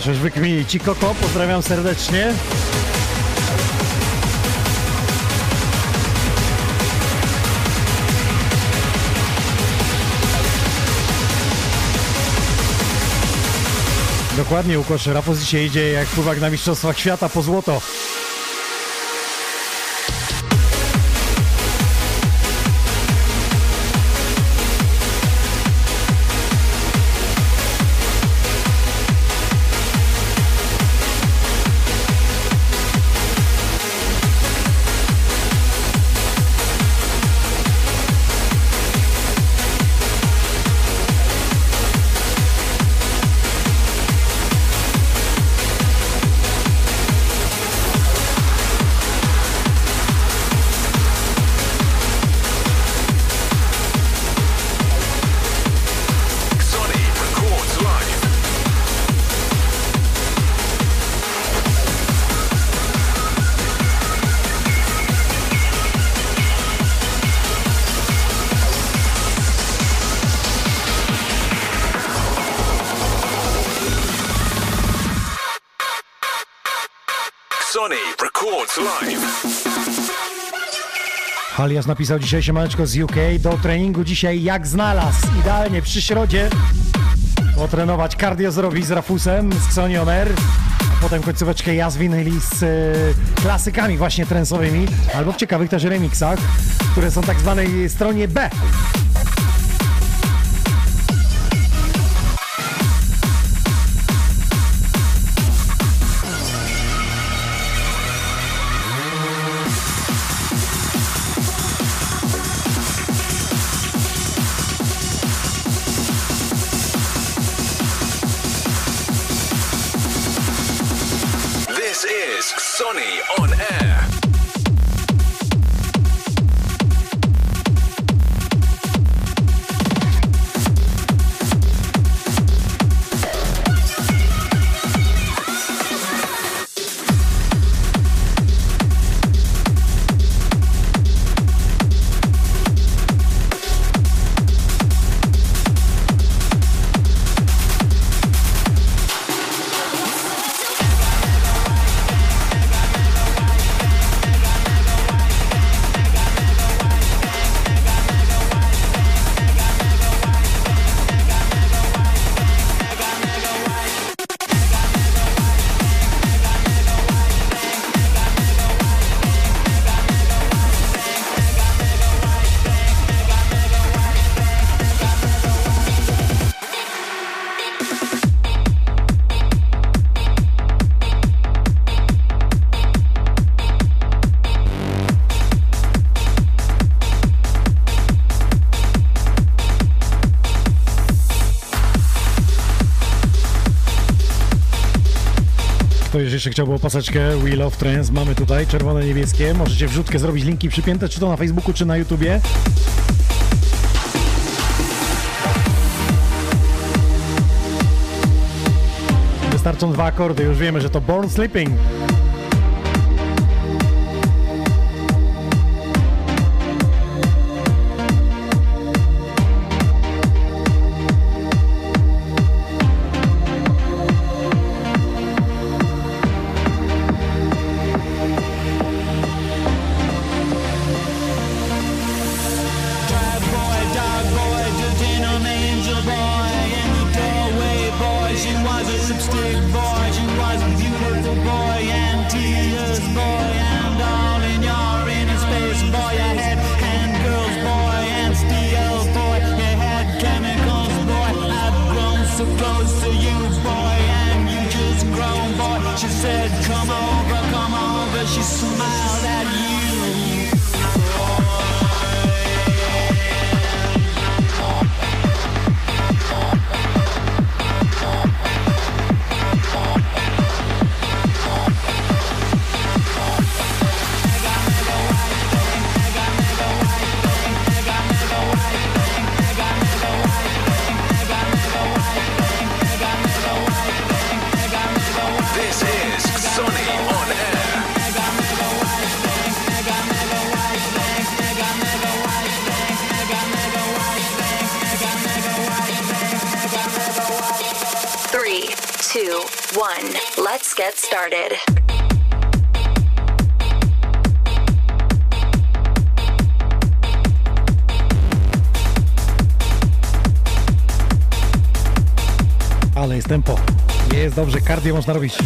Proszę, wykminić Ci Koko, pozdrawiam serdecznie. Dokładnie, Łukasz Rafos dzisiaj idzie jak pływak na Mistrzostwach Świata po złoto. Halias napisał dzisiaj siemaneczko z UK do treningu dzisiaj jak znalazł. Idealnie przy środzie potrenować cardio zrobić z Rafusem, z Xonioner, a potem końcóweczkę ja z e, klasykami właśnie trensowymi, albo w ciekawych też remixach, które są tak zwanej stronie B. jeszcze chciałby opaseczkę Wheel of Trends, mamy tutaj czerwone, niebieskie. Możecie wrzutkę zrobić, linki przypięte, czy to na Facebooku, czy na YouTubie. Wystarczą dwa akordy, już wiemy, że to Born Sleeping. Started. Ale jest tempo. Jest dobrze, kardio można robić.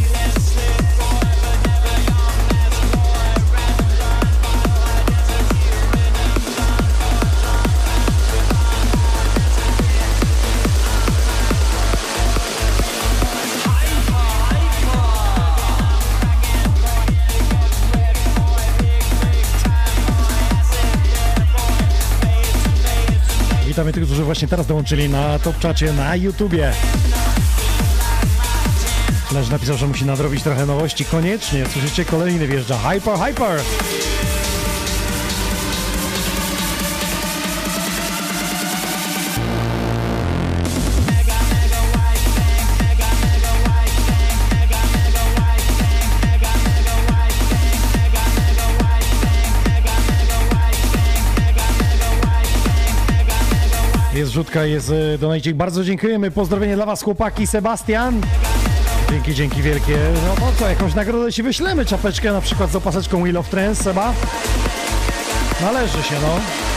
Tych, którzy właśnie teraz dołączyli na top czacie na YouTubie. Leż napisał, że musi nadrobić trochę nowości. Koniecznie, słyszycie, kolejny wjeżdża. Hyper, hyper! Jest rzutka, jest e, donajcik. Bardzo dziękujemy. Pozdrowienie dla Was, chłopaki. Sebastian. Dzięki, dzięki wielkie. No to co, jakąś nagrodę ci wyślemy, czapeczkę na przykład z opaseczką Wheel of Trance, Seba? Należy się, no.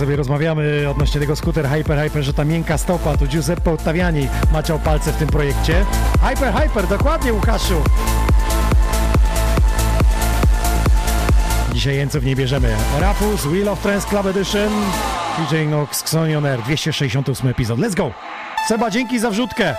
Sobie rozmawiamy odnośnie tego skuter Hyper Hyper, że ta miękka stopa, tu Giuseppe Ottaviani maciał palce w tym projekcie. Hyper Hyper, dokładnie Łukaszu. Dzisiaj jeńców nie bierzemy. Rafus, Wheel of Trance Club Edition, DJ Nox, Xonion Air, 268 epizod. Let's go! Seba, dzięki za wrzutkę.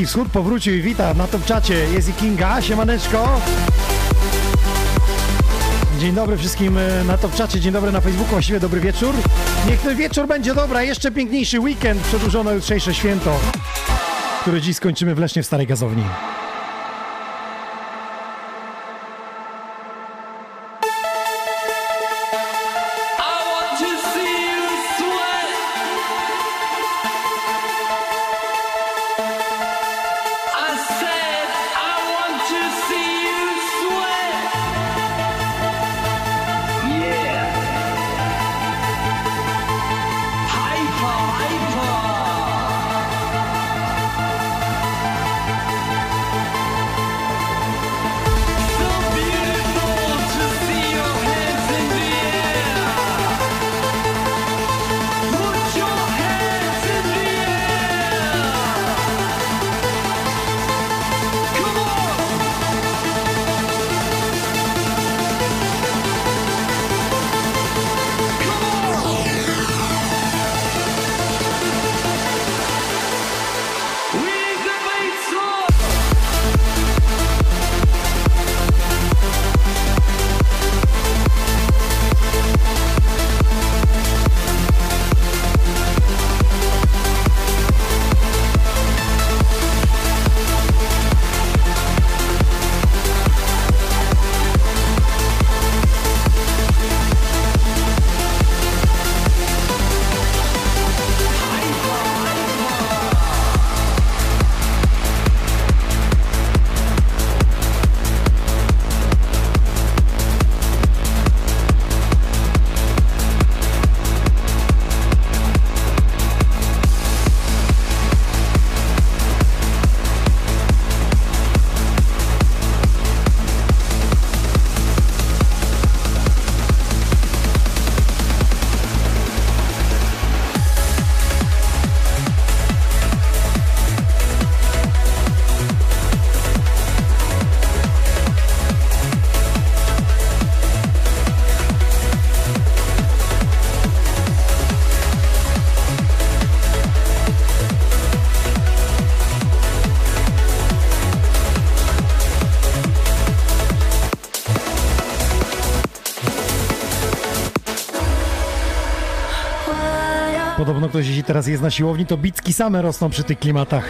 Dziki Wschód powrócił i wita na top czacie. Jest i Kinga, siemaneczko. Dzień dobry wszystkim e, na top czacie, dzień dobry na Facebooku, właściwie dobry wieczór. Niech ten wieczór będzie dobra, jeszcze piękniejszy weekend, przedłużone jutrzejsze święto, które dziś skończymy w Lesznie w Starej Gazowni. ktoś jeśli teraz jest na siłowni, to bicki same rosną przy tych klimatach.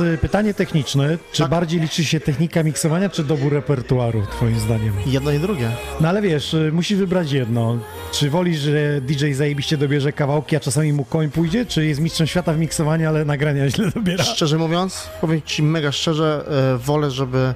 Y, pytanie techniczne. Czy Tak. bardziej liczy się technika miksowania, czy dobór repertuaru, twoim zdaniem? Jedno i drugie. No ale wiesz, y, musisz wybrać jedno. Czy wolisz, że DJ zajebiście dobierze kawałki, a czasami mu koń pójdzie, czy jest mistrzem świata w miksowaniu, ale nagrania źle dobiera? Szczerze mówiąc, powiem ci mega szczerze, e, wolę, żeby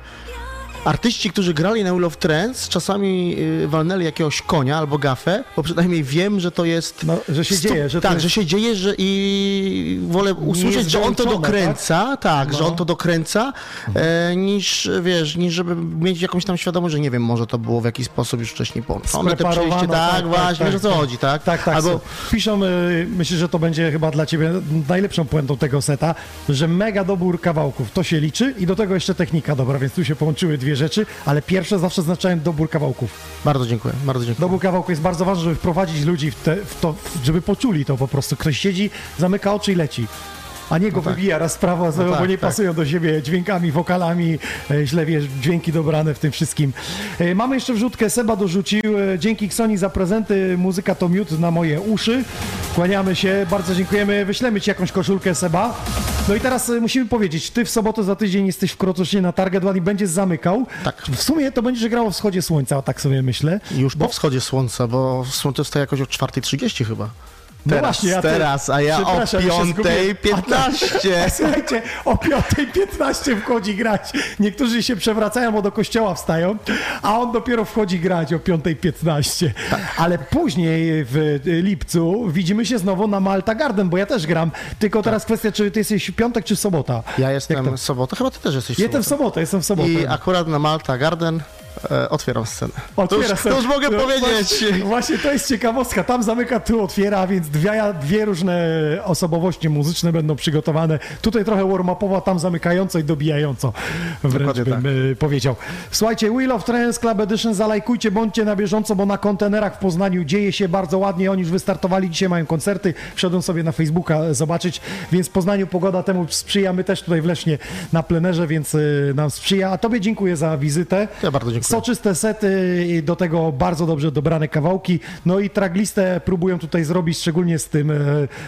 artyści, którzy grali na Wheel of Trends, czasami e, walnęli jakiegoś konia albo gafę, bo przynajmniej wiem, że to jest... No, że się dzieje, że Tak, jest- że się dzieje, że i wolę usłyszeć, że on to dokręca, tak, że No. on to dokręca, e, niż, wiesz, niż żeby mieć jakąś tam świadomość, że nie wiem, może to było w jakiś sposób już wcześniej połączone. Te Spreparowano, przejście, tak, tak, tak, właśnie, tak, wiesz o co tak. chodzi, tak? Tak, tak. Albo Albo... Piszą, y, myślę, że to będzie chyba dla ciebie najlepszą puentą tego seta, że mega dobór kawałków, to się liczy i do tego jeszcze technika dobra, więc tu się połączyły dwie rzeczy, ale pierwsze zawsze znaczałem dobór kawałków. bardzo dziękuję, bardzo dziękuję. Dobór kawałków jest bardzo ważny, żeby wprowadzić ludzi w, te, w to, żeby poczuli to po prostu. Ktoś siedzi, zamyka oczy i leci. A nie go tak. wybija raz prawo, lewo, tak, bo nie tak. pasują do siebie dźwiękami, wokalami, e, źle wiesz, dźwięki dobrane w tym wszystkim. E, Mamy jeszcze wrzutkę, Seba dorzucił. e, Dzięki Ksoni za prezenty, muzyka to miód na moje uszy. Kłaniamy się, bardzo dziękujemy. Wyślemy ci jakąś koszulkę, Seba. No i teraz musimy powiedzieć, ty w sobotę za tydzień jesteś w Krotosznie na Target One i będziesz zamykał. Tak. W sumie to będziesz grało w wschodzie słońca, tak sobie myślę. Już po wschodzie słońca, bo słońce wstaje jakoś o 4.30 chyba. No Teraz, właśnie, a ty- teraz, a ja o Przepraszam, ja się zgubiłem. 5.15. *laughs* Słuchajcie, o 5.15 wchodzi grać. Niektórzy się przewracają, bo do kościoła wstają, a on dopiero wchodzi grać o 5.15. Ale później w lipcu widzimy się znowu na Malta Garden, bo ja też gram. Tylko teraz kwestia, czy ty jesteś w piątek, czy w sobota? Ja jestem w sobotę, chyba ty też jesteś w Jestem w sobotę. sobotę, jestem w sobotę. I akurat na Malta Garden e, otwieram scenę. to, Otwiera już, sobie- to już mogę no, powiedzieć. Właśnie, właśnie to jest ciekawostka. Tam zamyka, tu otwiera, więc dwie, dwie różne osobowości muzyczne będą przygotowane. Tutaj trochę warm-upowo, tam zamykająco i dobijająco. Wręcz Dokładnie bym tak. e, powiedział. Słuchajcie, Wheel of Trends Club Edition, zalajkujcie, bądźcie na bieżąco, bo na kontenerach w Poznaniu dzieje się bardzo ładnie. Oni już wystartowali, dzisiaj mają koncerty. Wszedłem sobie na Facebooka e, zobaczyć, więc w Poznaniu pogoda temu sprzyja. My też tutaj w Lesznie na plenerze, więc e, nam sprzyja. A tobie dziękuję za wizytę. Ja bardzo dziękuję. Soczyste sety i do tego bardzo dobrze dobrane kawałki. No i traglistę próbują tutaj zrobić, szczególnie z tym,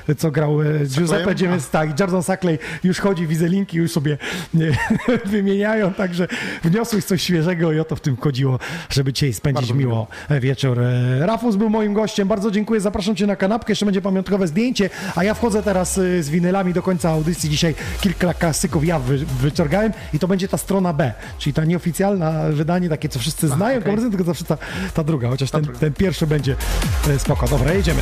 e, co grał e, Giuseppe Dziemes, tak, Jordan Sackley już chodzi, widzę linki, już sobie nie, *laughs* wymieniają, także wniosłeś coś świeżego i o to w tym chodziło, żeby dzisiaj spędzić Bardzo miło wieczór. E, Rafus był moim gościem, bardzo dziękuję, zapraszam Cię na kanapkę, jeszcze będzie pamiątkowe zdjęcie, a ja wchodzę teraz z winylami do końca audycji, dzisiaj kilka klasyków ja wy, wyciągałem i to będzie ta strona B, czyli ta nieoficjalna wydanie, takie co wszyscy znają, okay. tylko zawsze ta, ta druga, chociaż ten, ten pierwszy będzie e, spoko. Dobra, jedziemy.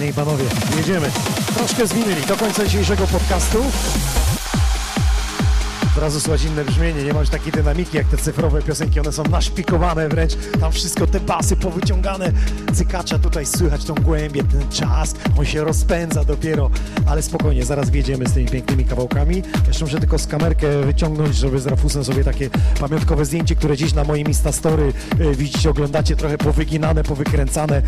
Panie i panowie, jedziemy. Troszkę zwinęli do końca dzisiejszego podcastu. Od razu słychać inne brzmienie, nie ma już takiej dynamiki jak te cyfrowe piosenki, one są naszpikowane wręcz, tam wszystko, te basy powyciągane, cykacza tutaj słychać tą głębię, ten czas, on się rozpędza dopiero, ale spokojnie, zaraz wjedziemy z tymi pięknymi kawałkami. Jeszcze muszę tylko z kamerkę wyciągnąć, żeby z Rafusem sobie takie pamiątkowe zdjęcie, które dziś na moim Instastory y, widzicie, oglądacie, trochę powyginane, powykręcane,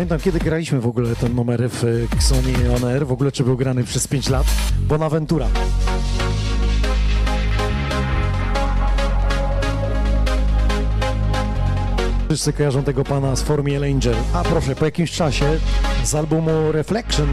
pamiętam, kiedy graliśmy w ogóle ten numer w y, Xoni On Air, w ogóle czy był grany przez 5 lat. Bonaventura. Wszyscy kojarzą tego pana z Formiel Angel. A proszę, po jakimś czasie z albumu Reflection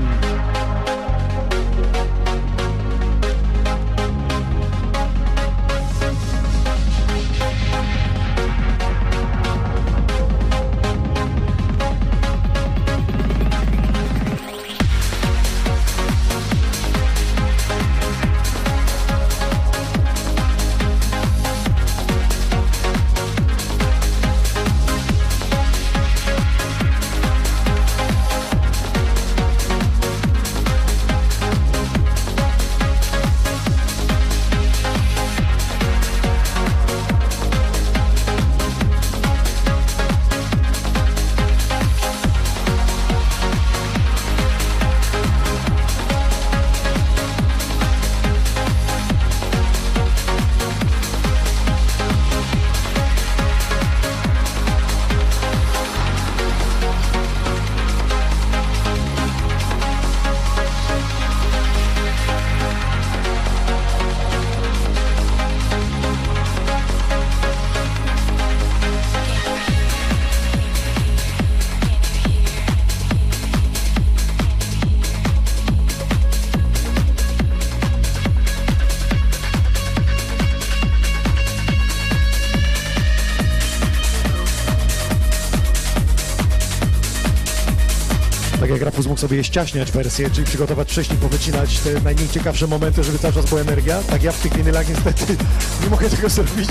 Rafus mógł sobie ściaśniać wersję, czyli przygotować wcześniej, powycinać te najmniej ciekawsze momenty, żeby cały czas była energia, tak ja w tych winylach niestety *laughs* nie mogę tego zrobić.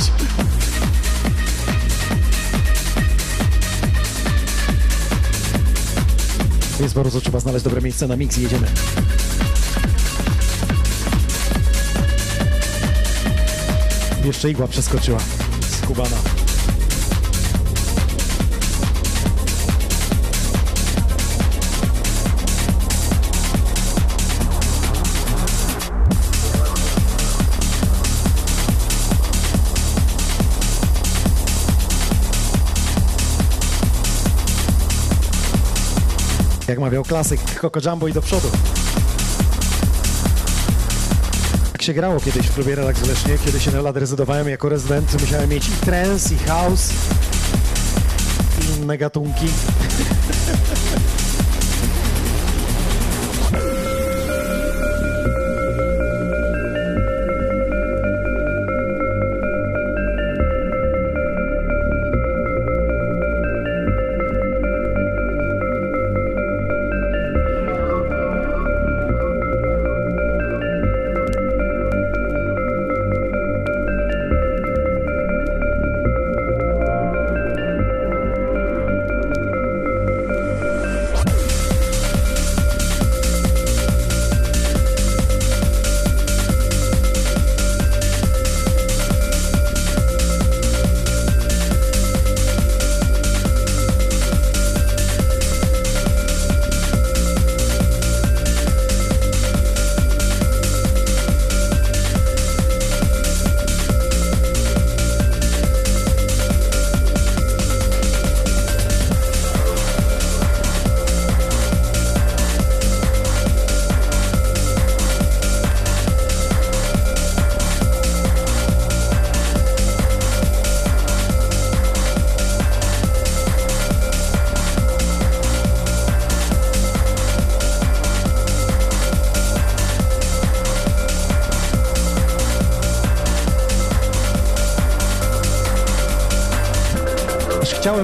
Więc prostu trzeba znaleźć dobre miejsce na mix i jedziemy. Jeszcze igła przeskoczyła z Kubana. Jak mawiał klasyk Coco Jumbo i do przodu. Tak się grało kiedyś w klubie Relax w Lesznie, kiedy się na lat rezydowałem jako rezydent, musiałem mieć i trance, i house, i inne gatunki.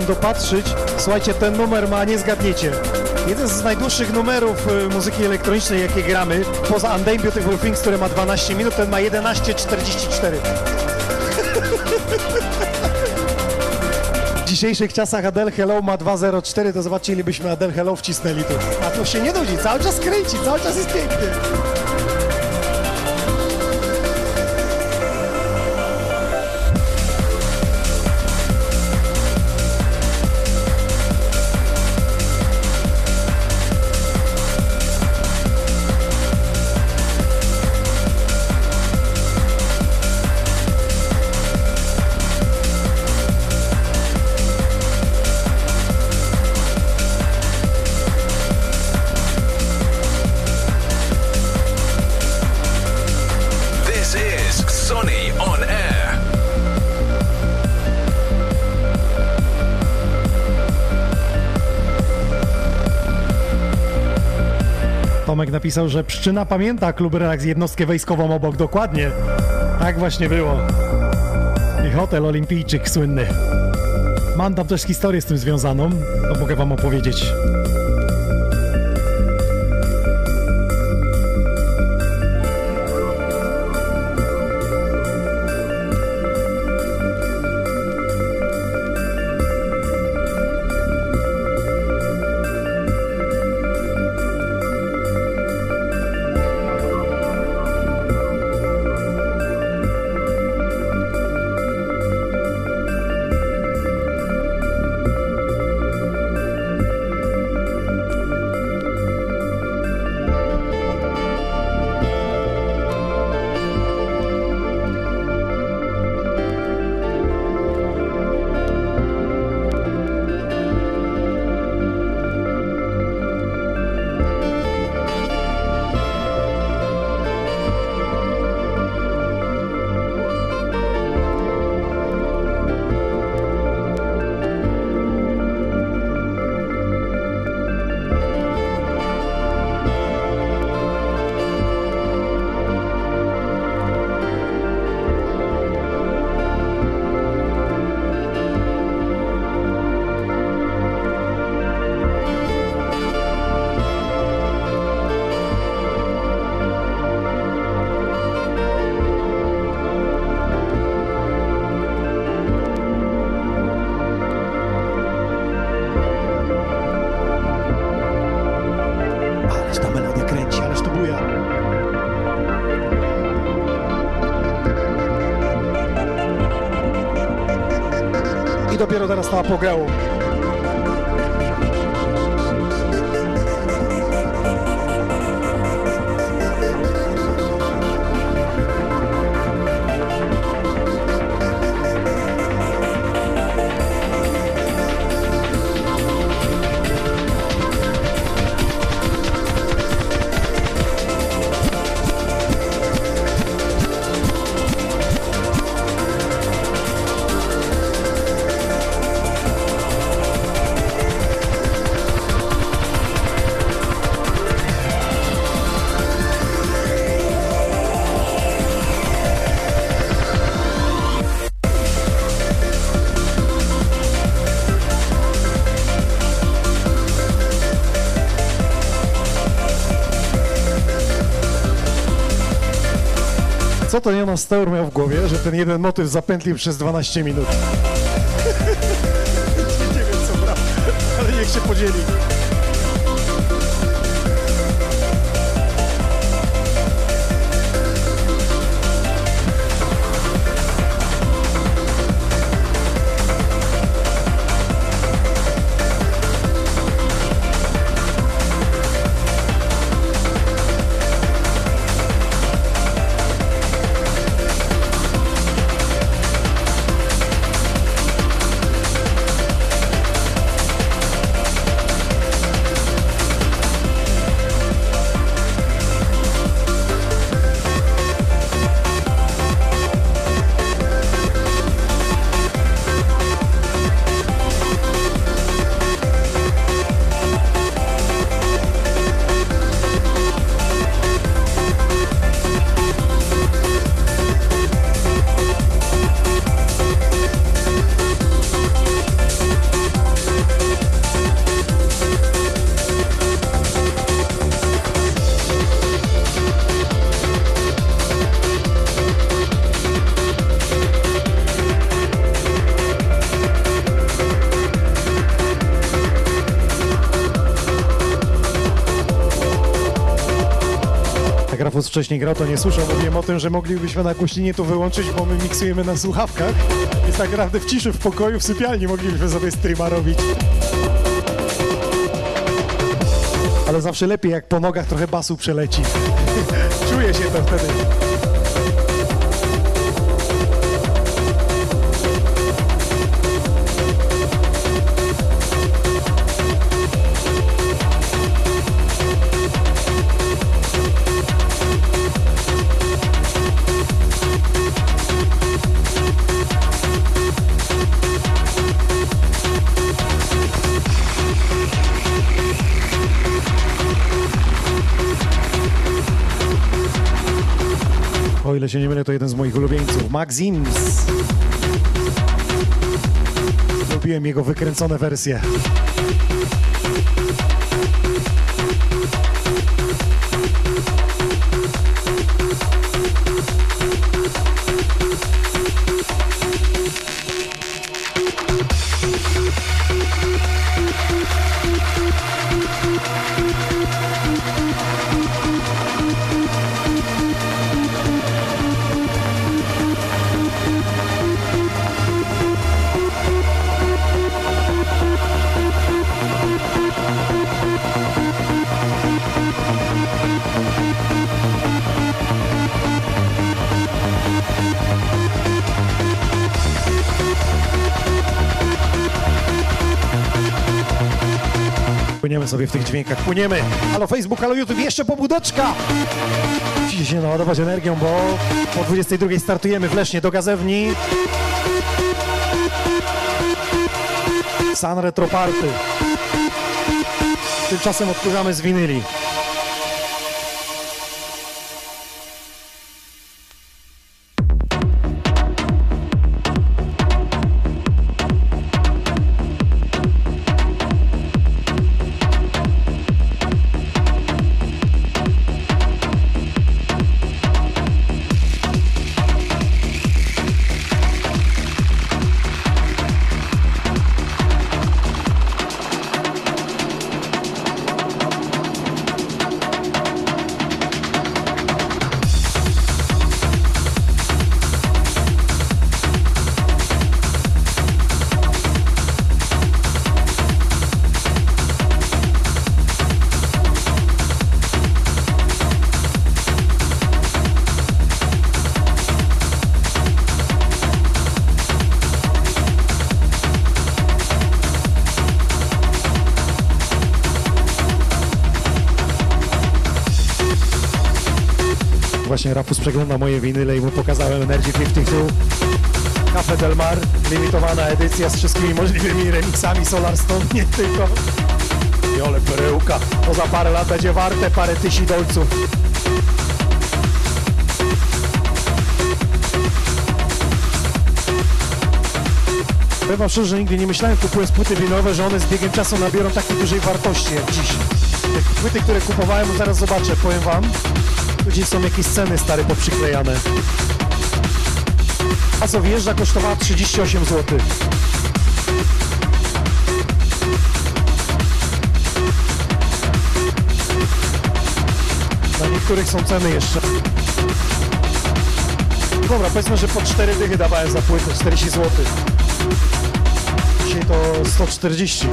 Dopatrzyć. Słuchajcie, ten numer ma, nie zgadniecie. Jeden z najdłuższych numerów y, muzyki elektronicznej, jakie gramy, poza Undying Beautiful Things, który ma 12 minut, ten ma 11.44. W dzisiejszych czasach Adele Hello ma 2.04, to zobaczcie, ile byśmy Adele Hello wcisnęli tu. A to się nie nudzi, cały czas kręci, cały czas jest pięknie. Tomek napisał, że Pszczyna pamięta klub Relax jednostkę wojskową obok. Dokładnie. Tak właśnie było. I hotel olimpijczyk słynny. Mam tam też historię z tym związaną, to mogę wam opowiedzieć. Dopiero Jonas Steur miał w głowie, że ten jeden motyw zapętlił przez 12 minut? *laughs* nie wiem co ale niech się podzieli. Wcześniej grał, to nie słyszał. Mówiłem o tym, że moglibyśmy na głośninie to wyłączyć, bo my miksujemy na słuchawkach. Więc tak naprawdę w ciszy, w pokoju, w sypialni moglibyśmy sobie streama robić. Ale zawsze lepiej, jak po nogach trochę basu przeleci. *laughs* Czuję się to wtedy. Się nie mylę, to jeden z moich ulubieńców. Maxims. Lubiłem jego wykręcone wersje. Sobie w tych dźwiękach, płyniemy. Halo Facebook, halo YouTube, jeszcze pobudeczka! Musicie się naładować energią, bo po 22 startujemy w Lesznie do Gazewni. San Retro Party. Tymczasem odkurzamy z winyli. Przegląda moje winyle i mu pokazałem Energy 52. Cafe Del Mar, limitowana edycja z wszystkimi możliwymi remixami Solarstone, nie tylko. Jole perełka, to za parę lat będzie warte parę tysięcy dolców. Powiem szczerze, że nigdy nie myślałem kupując płyty winowe, że one z biegiem czasu nabiorą takiej dużej wartości jak dziś. Te płyty, które kupowałem, zaraz zobaczę, powiem wam, gdzieś są jakieś ceny stare poprzyklejane. A co wjeżdża kosztowała 38 zł. Na niektórych są ceny jeszcze. Dobra, powiedzmy, że po 4 dychy dawałem za płytę, 40 zł. Dzisiaj to 140.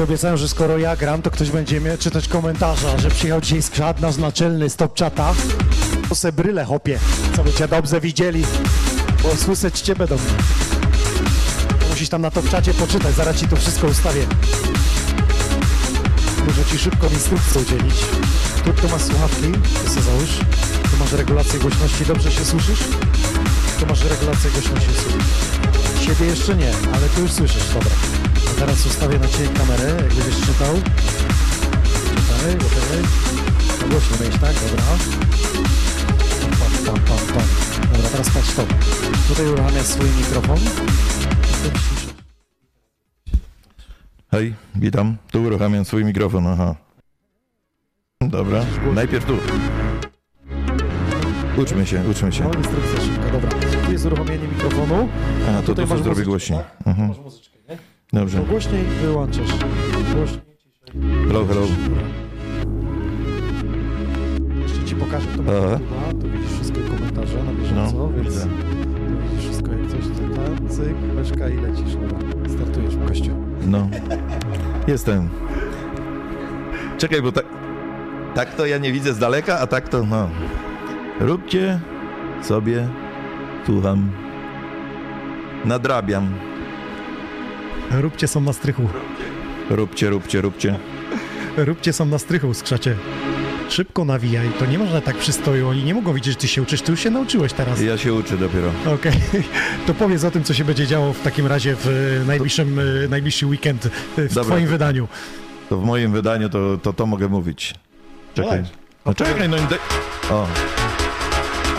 Obiecałem, że skoro ja gram, to ktoś będzie mnie czytać komentarza, że przyjechał dzisiaj skrzat nasz naczelny stop czata. To se bryle hopie, co by cię dobrze widzieli, bo słyszeć cię będą. Musisz tam na top czacie poczytać, zaraz ci to wszystko ustawię. Muszę ci szybko instrukcję udzielić. Tu, tu masz słuchawki, ty sobie załóż. Tu masz regulację głośności, dobrze się słyszysz? Tu masz regulację głośności, słyszysz. Siebie jeszcze nie, ale tu już słyszysz, dobra. Teraz ustawię na Ciebie kamerę, jak będziesz czytał. Czytaj, gotowy. No Głośno mieć, tak? Dobra. Pam, pam, pam, pam. Dobra, teraz patrz to. Tutaj uruchamiasz swój mikrofon. Hej, witam. Tu uruchamiam swój mikrofon, aha. Dobra, najpierw tu. Uczmy się, uczmy się. No, instrukcja szybka, dobra. Tu jest uruchomienie mikrofonu. A, to to sobie zrobię głośniej. Tak? Mhm. Dobrze. Głośniej wyłączasz. Głośniej. Hello, hello. Jeszcze ci pokażę to. YouTube'a, tu widzisz wszystkie komentarze na bieżąco, No, więc widzę. tu widzisz wszystko jak coś tam, cyk, beczka i lecisz, dobra. Startujesz w kościół. No. Jestem. Czekaj, bo tak, tak to ja nie widzę z daleka, a tak to no. Róbcie sobie, słucham, nadrabiam. Róbcie są na strychu. Róbcie, róbcie, róbcie. Róbcie są na strychu, skrzacie. Szybko nawijaj, to nie można tak przystoju, oni nie mogą widzieć, że ty się uczysz, ty już się nauczyłeś teraz. Ja się uczę dopiero. Okej, *laughs* to powiedz o tym, co się będzie działo w takim razie w e, najbliższym, e, najbliższy weekend e, w Dobra. twoim wydaniu. To w moim wydaniu to to, to mogę mówić. Czekaj. No czekaj, no. O,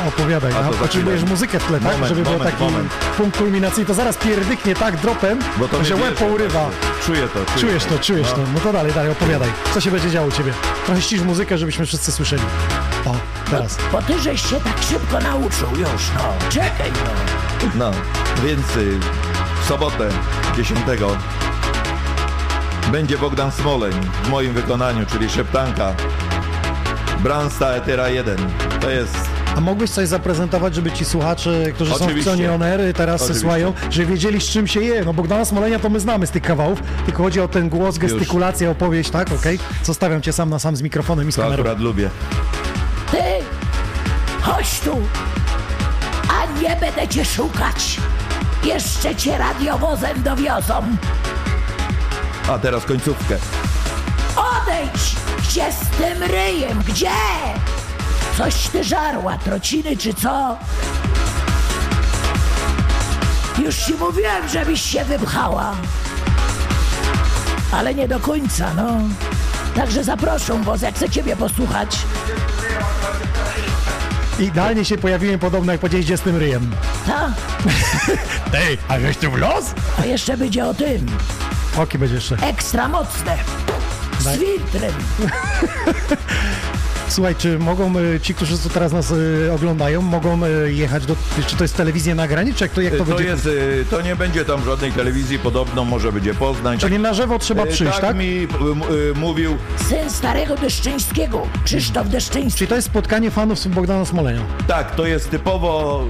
Opowiadaj, A no, potrzebujesz muzykę w tle, tak? Moment, Żeby był moment, taki moment. punkt kulminacyjny, to zaraz pierdyknie tak dropem, bo to że łeb pourywa. Czuję to, czuję Czujesz to, czujesz to. No to dalej, dalej, opowiadaj. Co się będzie działo u ciebie? Trochę ścisz muzykę, żebyśmy wszyscy słyszeli. O, teraz. Bo ty żeś się tak szybko nauczył już, no. Czekaj, no. No, więc y, w sobotę 10 będzie Bogdan Smoleń w moim wykonaniu, czyli Szeptanka. Bransta Etera 1. To jest A mógłbyś coś zaprezentować, żeby ci słuchacze, którzy są w Oczywiście. Sony On Air, teraz Oczywiście. słuchają, żeby wiedzieli z czym się je. No Bogdana Smolenia to my znamy z tych kawałów, tylko chodzi o ten głos, gestykulację, opowieść, tak? Okej? Zostawiam cię sam na sam z mikrofonem i z to kamerą. akurat lubię. Ty, chodź tu, a nie będę cię szukać. Jeszcze cię radiowozem dowiozą. A teraz końcówkę. Odejdź! Gdzie z tym ryjem? Gdzie? Coś ty żarła, trociny czy co? Już ci mówiłem, żebyś się wypchała. Ale nie do końca, no. Także zaproszę was, jak chcę ciebie posłuchać. Idealnie się pojawiłem podobno, jak powiedziałeś, gdzie z tym ryjem. Ta? *laughs* Ej, a żeś tu w los? A jeszcze będzie o tym. Oki będzie jeszcze. Ekstra mocne. Z filtrem. *laughs* Słuchaj, czy mogą e, ci, którzy teraz nas e, oglądają, mogą e, jechać do... Czy to jest telewizja nagranie, czy jak to, jak to, To, będzie? jest, to nie będzie tam żadnej telewizji, podobno może będzie Poznań. Czyli na żywo trzeba przyjść, tak? mi y, m- y, mówił, Syn starego Deszczyńskiego. Krzysztof Deszczyński. Czyli to jest spotkanie fanów Bogdana Smolenia. tak, to jest typowo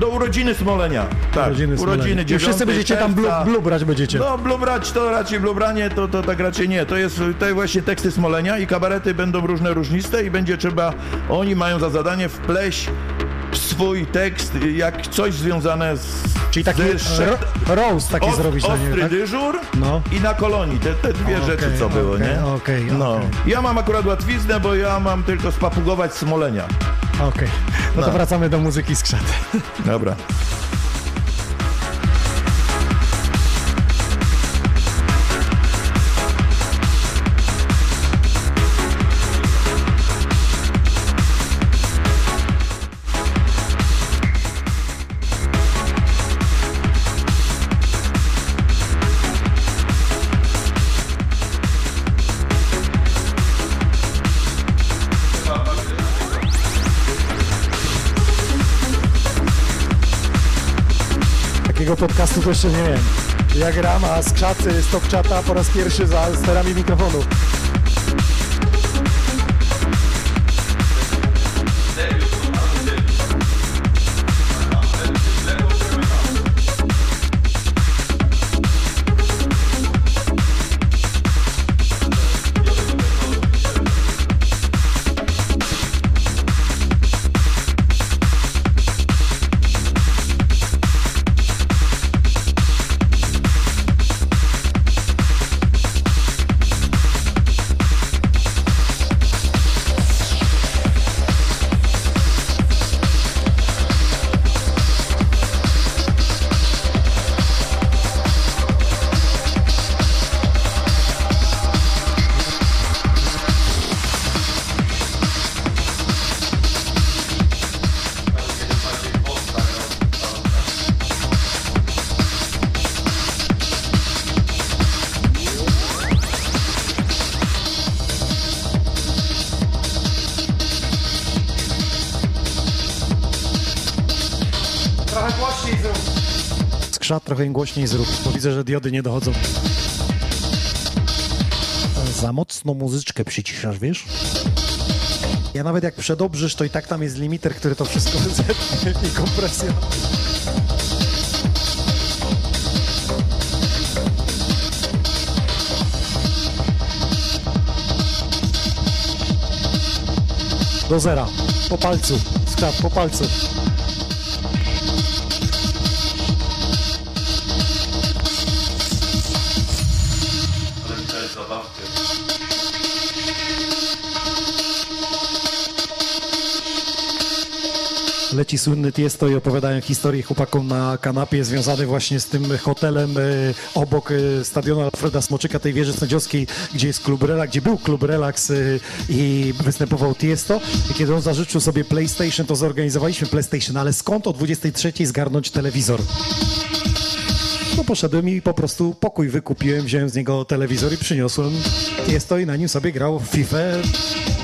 do urodziny Smolenia. Tak, Urodziny Smolenia. urodziny I wszyscy 9 będziecie tam blu, blubrać będziecie. No, blubrać to raczej blubranie, to, to tak raczej nie. To jest to właśnie teksty Smolenia i kabarety będą różne, różniste i będzie trzeba, oni mają za zadanie wpleść swój tekst jak coś związane z... Czyli taki ze ro, roast taki Os- zrobić na Ostry nie, tak? dyżur No. i na kolonii, te, te dwie Okej, rzeczy co było, okej, nie? okej, no. okej. Ja mam akurat łatwiznę, bo ja mam tylko spapugować Smolenia. Okej, no to No. wracamy do muzyki z krzaty. Dobra. Podcastu to jeszcze nie wiem. Ja gram, a z krzaty, z top czata po raz pierwszy za sterami mikrofonu. Cisza, trochę im głośniej zrób, bo widzę, że diody nie dochodzą. Za mocno muzyczkę przyciszasz, wiesz? Ja nawet jak przedobrzysz, to i tak tam jest limiter, który to wszystko *laughs* zetnie i kompresja. Do zera. Po palcu. Skrap, po palcu. Leci słynny Tiesto i opowiadają historię chłopakom na kanapie związane właśnie z tym hotelem e, obok e, stadionu Alfreda Smoczyka, tej wieży sędziowskiej, gdzie jest klub Relax, gdzie był klub Relax e, i występował Tiesto. I kiedy on zażyczył sobie PlayStation, to zorganizowaliśmy PlayStation, ale skąd o 23 zgarnąć telewizor? No poszedłem i po prostu pokój wykupiłem, wziąłem z niego telewizor i przyniosłem Tiesto i na nim sobie grał w FIFA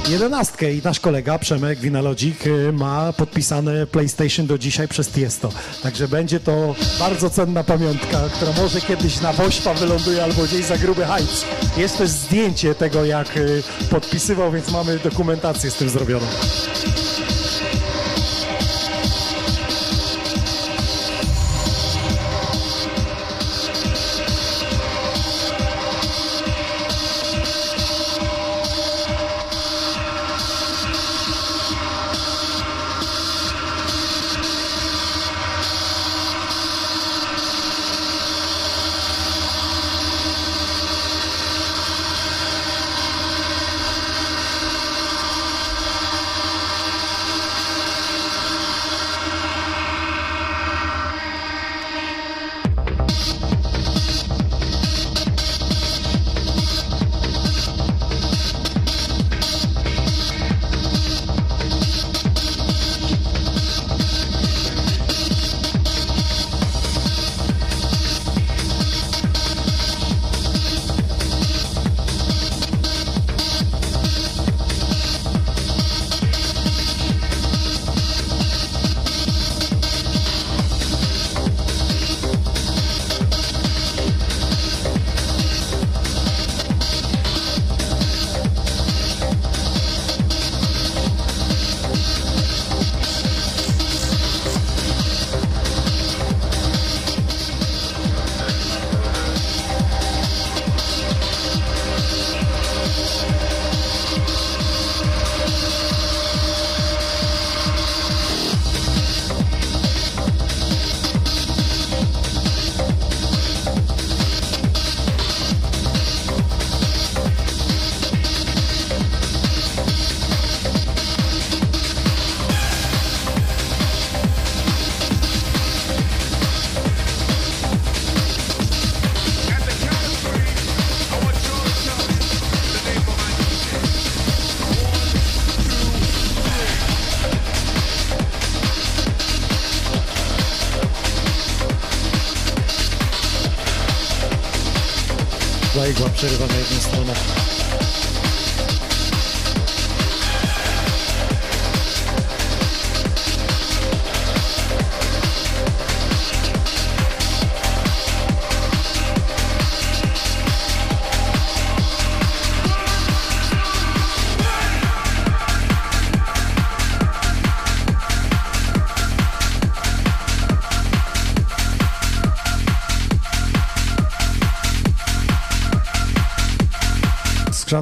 11 i nasz kolega Przemek Winalodzik y, ma podpisane PlayStation do dzisiaj przez Tiesto. Także będzie to bardzo cenna pamiątka, która może kiedyś na Wośpa wyląduje albo gdzieś za gruby hajc. Jest też zdjęcie tego, jak y, podpisywał, więc mamy dokumentację z tym zrobioną.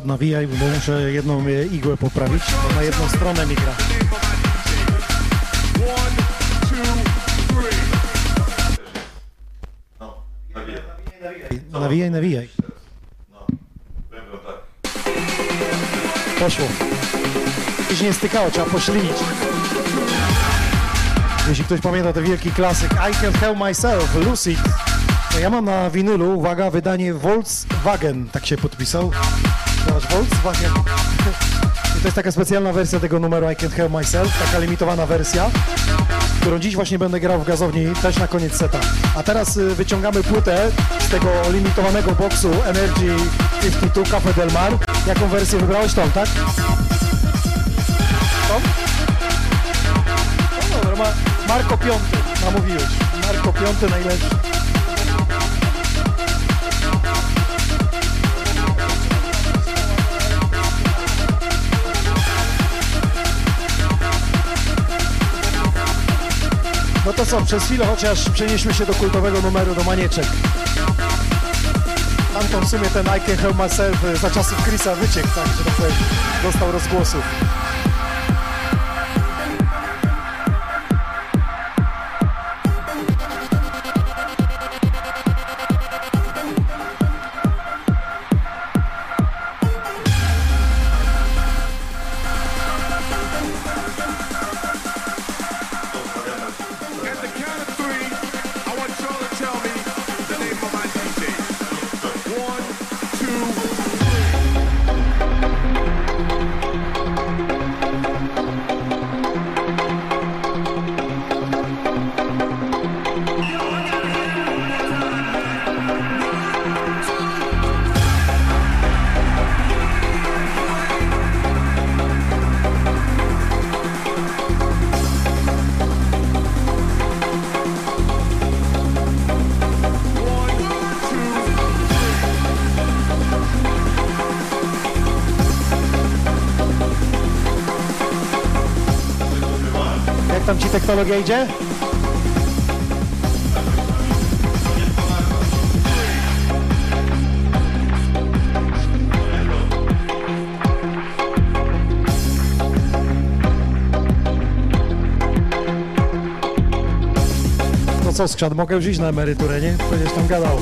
Skrzat nawijaj, bo muszę jedną e, igłę poprawić, bo na jedną stronę mi gra. Nawijaj, nawijaj. Poszło. Już nie stykało, trzeba poślinić. Jeśli ktoś pamięta ten wielki klasyk I Can Help Myself, Lucid. No ja mam na winylu, uwaga, wydanie Volkswagen, tak się podpisał. Volkswagen. I to jest taka specjalna wersja tego numeru I Can Help Myself, taka limitowana wersja, którą dziś właśnie będę grał w gazowni, też na koniec seta. A teraz y, wyciągamy płytę z tego limitowanego boxu Energy 52 Cafe Del Mar. Jaką wersję wybrałeś tą, tak? Tą? No dobra, Ma- Marko Piąty, namówiłeś. Marko Piąty najlepszy. No to co, przez chwilę chociaż przenieśmy się do kultowego numeru, do Manieczek. Tam to w sumie ten I Can Help Myself e, za czasów Chrisa wyciekł, tak, że tak powiem, dostał rozgłosów. Technologia idzie? No co, skrzat, mogę już iść na emeryturę, nie? Będziesz tam gadał.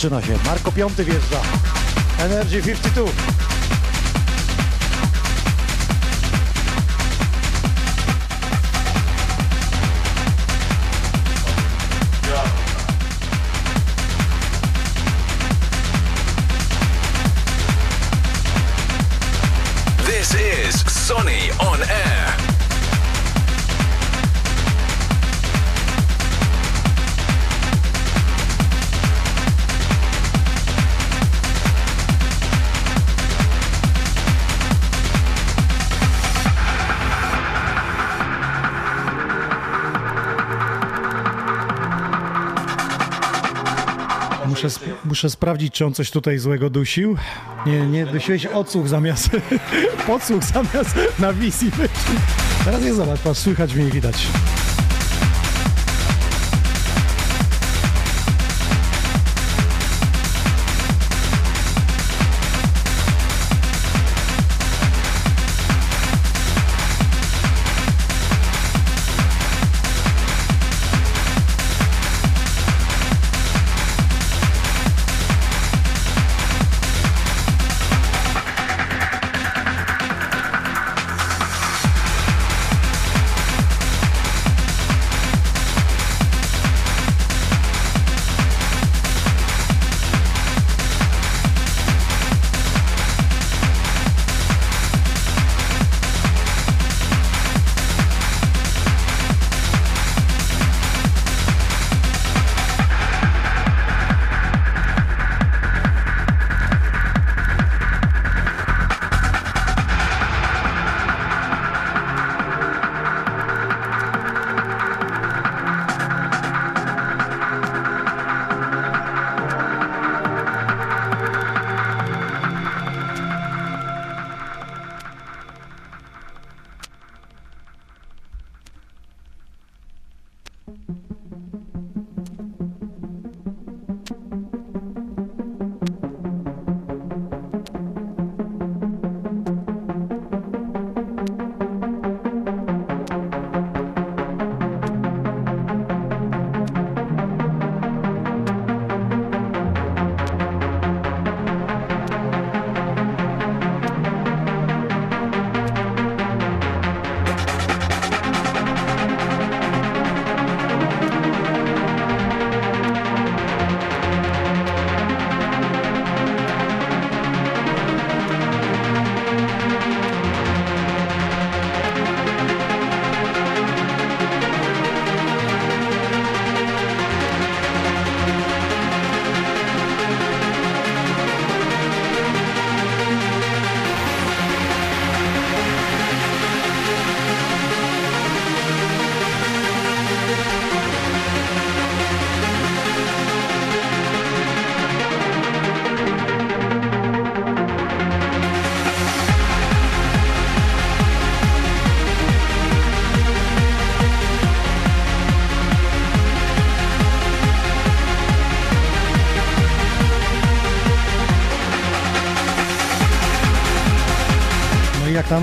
Zaczyna się. Marko Piąty wjeżdża. Energy 52. Muszę, sp- muszę sprawdzić, czy on coś tutaj złego dusił. Nie, nie, dusiłeś odsłuch zamiast, *laughs* podsłuch zamiast na wizji. Teraz nie zobacz, patrz, słychać mnie i widać.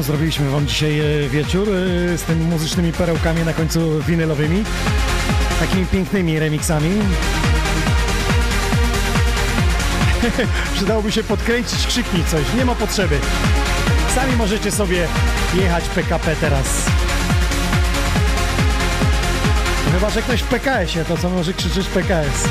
Zrobiliśmy wam dzisiaj e, wieczór e, z tymi muzycznymi perełkami na końcu winylowymi, takimi pięknymi remixami. *laughs* Przydałoby się podkręcić, krzyknij coś, nie ma potrzeby. Sami możecie sobie jechać PKP teraz. Chyba, że ktoś w PKS-ie, to co może krzyczeć PKS.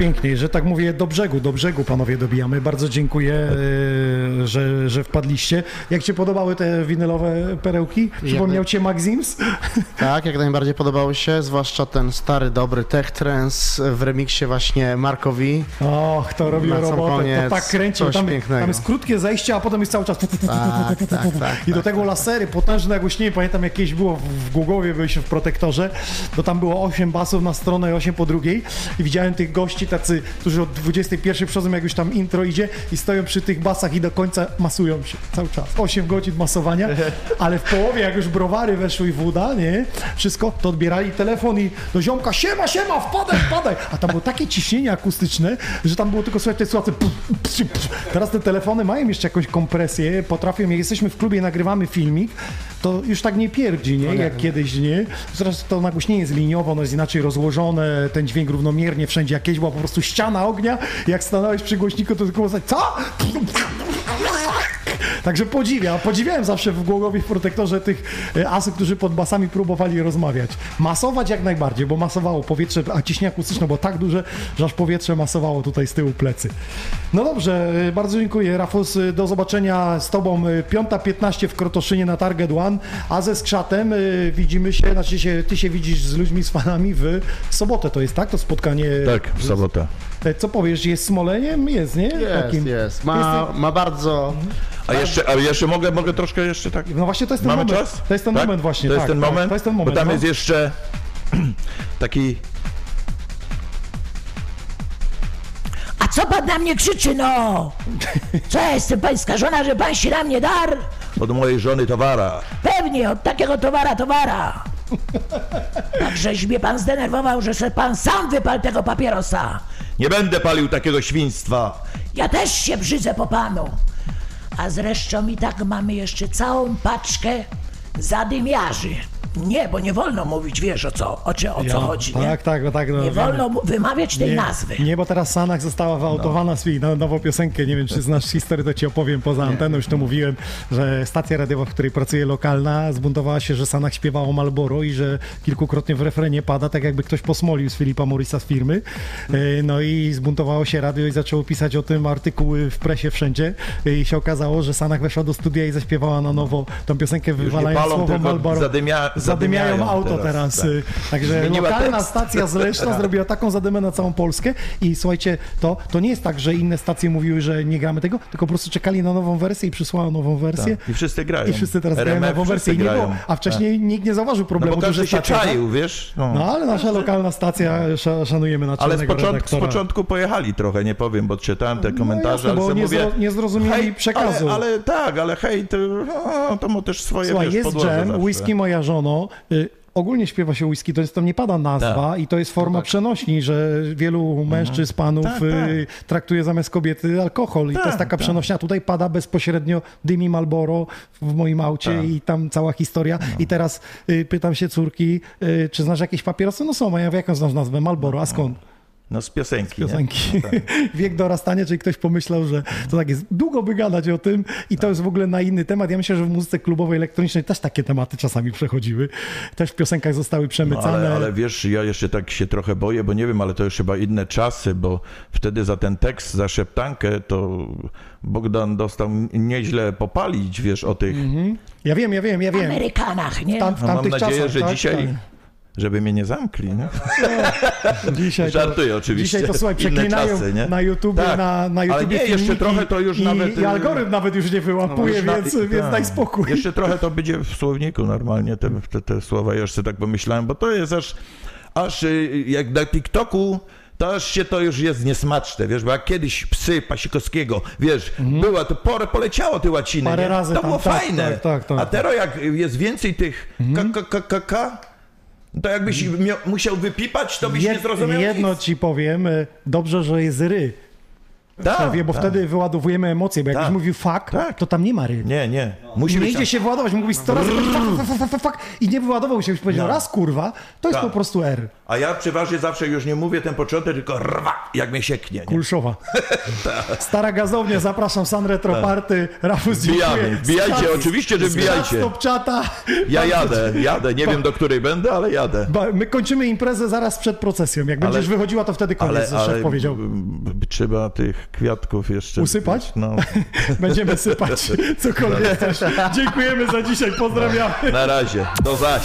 No i pięknie, że tak mówię, do brzegu, do brzegu panowie dobijamy. Bardzo dziękuję, e, że, że wpadliście. Jak Ci podobały te winylowe perełki? Przypomniał Cię Maxims? Tak, jak najbardziej podobało się, zwłaszcza ten stary, dobry tech trance w remiksie właśnie Markowi. Och, to robił robotę, koniec to tak kręcił. Tam, pięknego. tam jest krótkie zejście, a potem jest cały czas... Tak, tak, I do tego lasery, potężne nagłośnienie. Pamiętam jakieś było w w Głogowie, byliśmy w Protektorze, to tam było 8 basów na stronę i 8 po drugiej i widziałem tych gości tacy, którzy od 21 przychodzą, jak już tam intro idzie i stoją przy tych basach i do końca masują się cały czas. 8 godzin masowania, *laughs* ale w połowie, jak już browary weszły i woda, nie, wszystko, to odbierali telefon i do ziomka, siema, siema, wpadaj, wpadaj. A tam było takie ciśnienie akustyczne, że tam było tylko słychać te słuchacze. Teraz te telefony mają jeszcze jakąś kompresję, potrafią, jak jesteśmy w klubie, nagrywamy filmik, to już tak nie pierdzi, nie? Jak kiedyś, nie? Teraz to nagłośnienie jest liniowo, ono jest inaczej rozłożone, ten dźwięk równomiernie wszędzie. Jakieś po prostu ściana ognia, jak stanąłeś przy głośniku, to tylko tak, co? Także podziwiam, podziwiałem zawsze w Głogowie w Protektorze tych e, asów, którzy pod basami próbowali rozmawiać. Masować jak najbardziej, bo masowało powietrze, a ciśnienie akustyczne było tak duże, że aż powietrze masowało tutaj z tyłu plecy. No dobrze, e, bardzo dziękuję. Rafus, e, do zobaczenia z Tobą e, 5.15 w Krotoszynie na Target One, a ze Skrzatem e, widzimy się, znaczy się, Ty się widzisz z ludźmi, z fanami w sobotę, to jest tak? To spotkanie... Tak, w sobotę. E, Co powiesz, jest Smoleniem? Jest, nie? Jest, jest. Ma, ma bardzo... A jeszcze, a jeszcze mogę, mogę troszkę jeszcze tak? No właśnie to jest ten Mamy moment. czas? To jest ten Tak? moment właśnie. To jest tak, ten tak, moment? To jest ten moment. Bo tam no. jest jeszcze *clears throat* taki A co pan na mnie krzyczy, no? Co ja jestem pańska żona, że pan się na mnie dar? od mojej żony towara. Pewnie, od takiego towara, towara. *laughs* Takżeś mnie pan zdenerwował, że se pan sam wypal tego papierosa. Nie będę palił takiego świństwa. Ja też się brzydzę po panu. A zresztą i tak mamy jeszcze całą paczkę zadymiarzy. Nie, bo nie wolno mówić, wiesz o co, o, czy, o co chodzi, nie? Tak, tak, no tak. No, Nie wolno wymawiać tej nie, nazwy. Nie, bo teraz Sanach została wyautowana z no. nową piosenkę. Nie wiem, czy znasz historię, to ci opowiem poza anteną. Już to mówiłem, że stacja radiowa, w której pracuję lokalna, zbuntowała się, że Sanach śpiewa o Malboro i że kilkukrotnie w refrenie pada, tak jakby ktoś posmolił z Filipa Morisa z firmy. E, No i zbuntowało się radio i zaczęło pisać o tym artykuły w presie wszędzie. E, I się okazało, że Sanach weszła do studia i zaśpiewała na nowo tą piosenkę, Już nie wywalając palą, słowo Malboro. zadymia, Zadymiają auto teraz. tak. y, Także Zmieniła lokalna tekst. stacja z Leszna *laughs* zrobiła taką zadymę na całą Polskę i słuchajcie, to, to nie jest tak, że inne stacje mówiły, że nie gramy tego, tylko po prostu czekali na nową wersję i przysłała nową wersję. Tak. I wszyscy grają. I wszyscy teraz grają RMF nową wersję. I wszyscy nie było, grają. a wcześniej nikt nie zauważył No problemu. bo każdy duże się stacje, tak? czaił, wiesz? No. No ale nasza *laughs* lokalna stacja, sza- szanujemy Ale z początku, z początku pojechali trochę, nie powiem, bo czytałem te komentarze, No jasne, ale nie mówię, zro- nie zrozumieli hej, przekazu. Ale, ale tak, ale hej, to, no, to ma też swoje Słuchaj, wiesz, jest zawsze. whisky moja żono. Y, ogólnie śpiewa się whisky, to jest tam nie pada nazwa Tak. i to jest forma przenośni, że wielu mężczyzn, panów Tak, y, traktuje zamiast kobiety alkohol i to Tak, jest taka tak. przenośnia. Tutaj pada bezpośrednio Dymi Malboro w moim aucie Tak. i tam cała historia. No. I teraz y, pytam się córki, czy znasz jakieś papierosy? No są, a ja wiem, jaką znasz nazwę? Malboro, a skąd? No z piosenki, nie? piosenki. *laughs* Wiek dorastania, czyli ktoś pomyślał, że to tak jest. Długo by gadać o tym i to jest w ogóle na inny temat. Ja myślę, że w muzyce klubowej, elektronicznej też takie tematy czasami przechodziły. Też w piosenkach zostały No, przemycane. ale, ale wiesz, ja jeszcze tak się trochę boję, bo nie wiem, ale to już chyba inne czasy, bo wtedy za ten tekst, za szeptankę, to Bogdan dostał nieźle popalić, wiesz, o tych... Ja wiem, ja wiem, ja W wiem. Amerykanach, nie? Tam, w No, mam tamtych nadzieję, czasach, że tak, dzisiaj... tak. Żeby mnie nie zamkli, nie? *laughs* Dzisiaj to, Żartuję oczywiście. Dzisiaj to słuchaj, Inne przeklinają czasy, nie? na YouTube, Tak. na, na Ale YouTube nie, jeszcze trochę to już i, nawet, I y, algorytm nawet już nie wyłapuje, Już na- więc, więc tak. daj spokój. Jeszcze trochę to będzie w słowniku normalnie, te, te, te słowa, ja sobie tak pomyślałem, bo to jest aż, aż y, jak na TikToku, to aż się to już jest niesmaczne, wiesz, bo jak kiedyś psy Pasikowskiego, wiesz, była, to porę poleciało te łaciny, Mhm. Parę nie? razy to tam, było tak, fajne, tak, tak, tak. a teraz jak jest więcej tych k, k, k, k, k, to jakbyś miał, musiał wypipać, to byś nie Jed, zrozumiał jedno nic. ci powiem, y, dobrze, że jest ry. Tak, Szefie, bo tak. wtedy wyładowujemy emocje, bo jakbyś Tak. mówił fuck, Tak. to tam nie ma ry. Nie, nie, musi nie idzie się wyładować, mógłbyś 100 razy powiedzieć fuck, fuck, fuck, fuck, i nie wyładował się, już powiedział No. raz kurwa, to jest Tak. po prostu R. A ja przeważnie zawsze już nie mówię ten początek, tylko rwa, jak mnie sieknie. Nie? Kulszowa. *laughs* Tak. Stara gazownia, zapraszam San Retro Party, Rafus Wbijamy, dziękuję. wbijajcie, Skat- oczywiście, że wbijajcie. Skat Stop czata. Ja jadę, jadę. Nie wiem do której będę, ale jadę. My kończymy imprezę zaraz przed procesją. Jak Ale- będziesz wychodziła, to wtedy koniec, Ale, ale powiedział. trzeba tych kwiatków jeszcze... Usypać? No, *laughs* Będziemy sypać *laughs* cokolwiek też. Dziękujemy za dzisiaj, pozdrawiamy. na razie. Do zaś.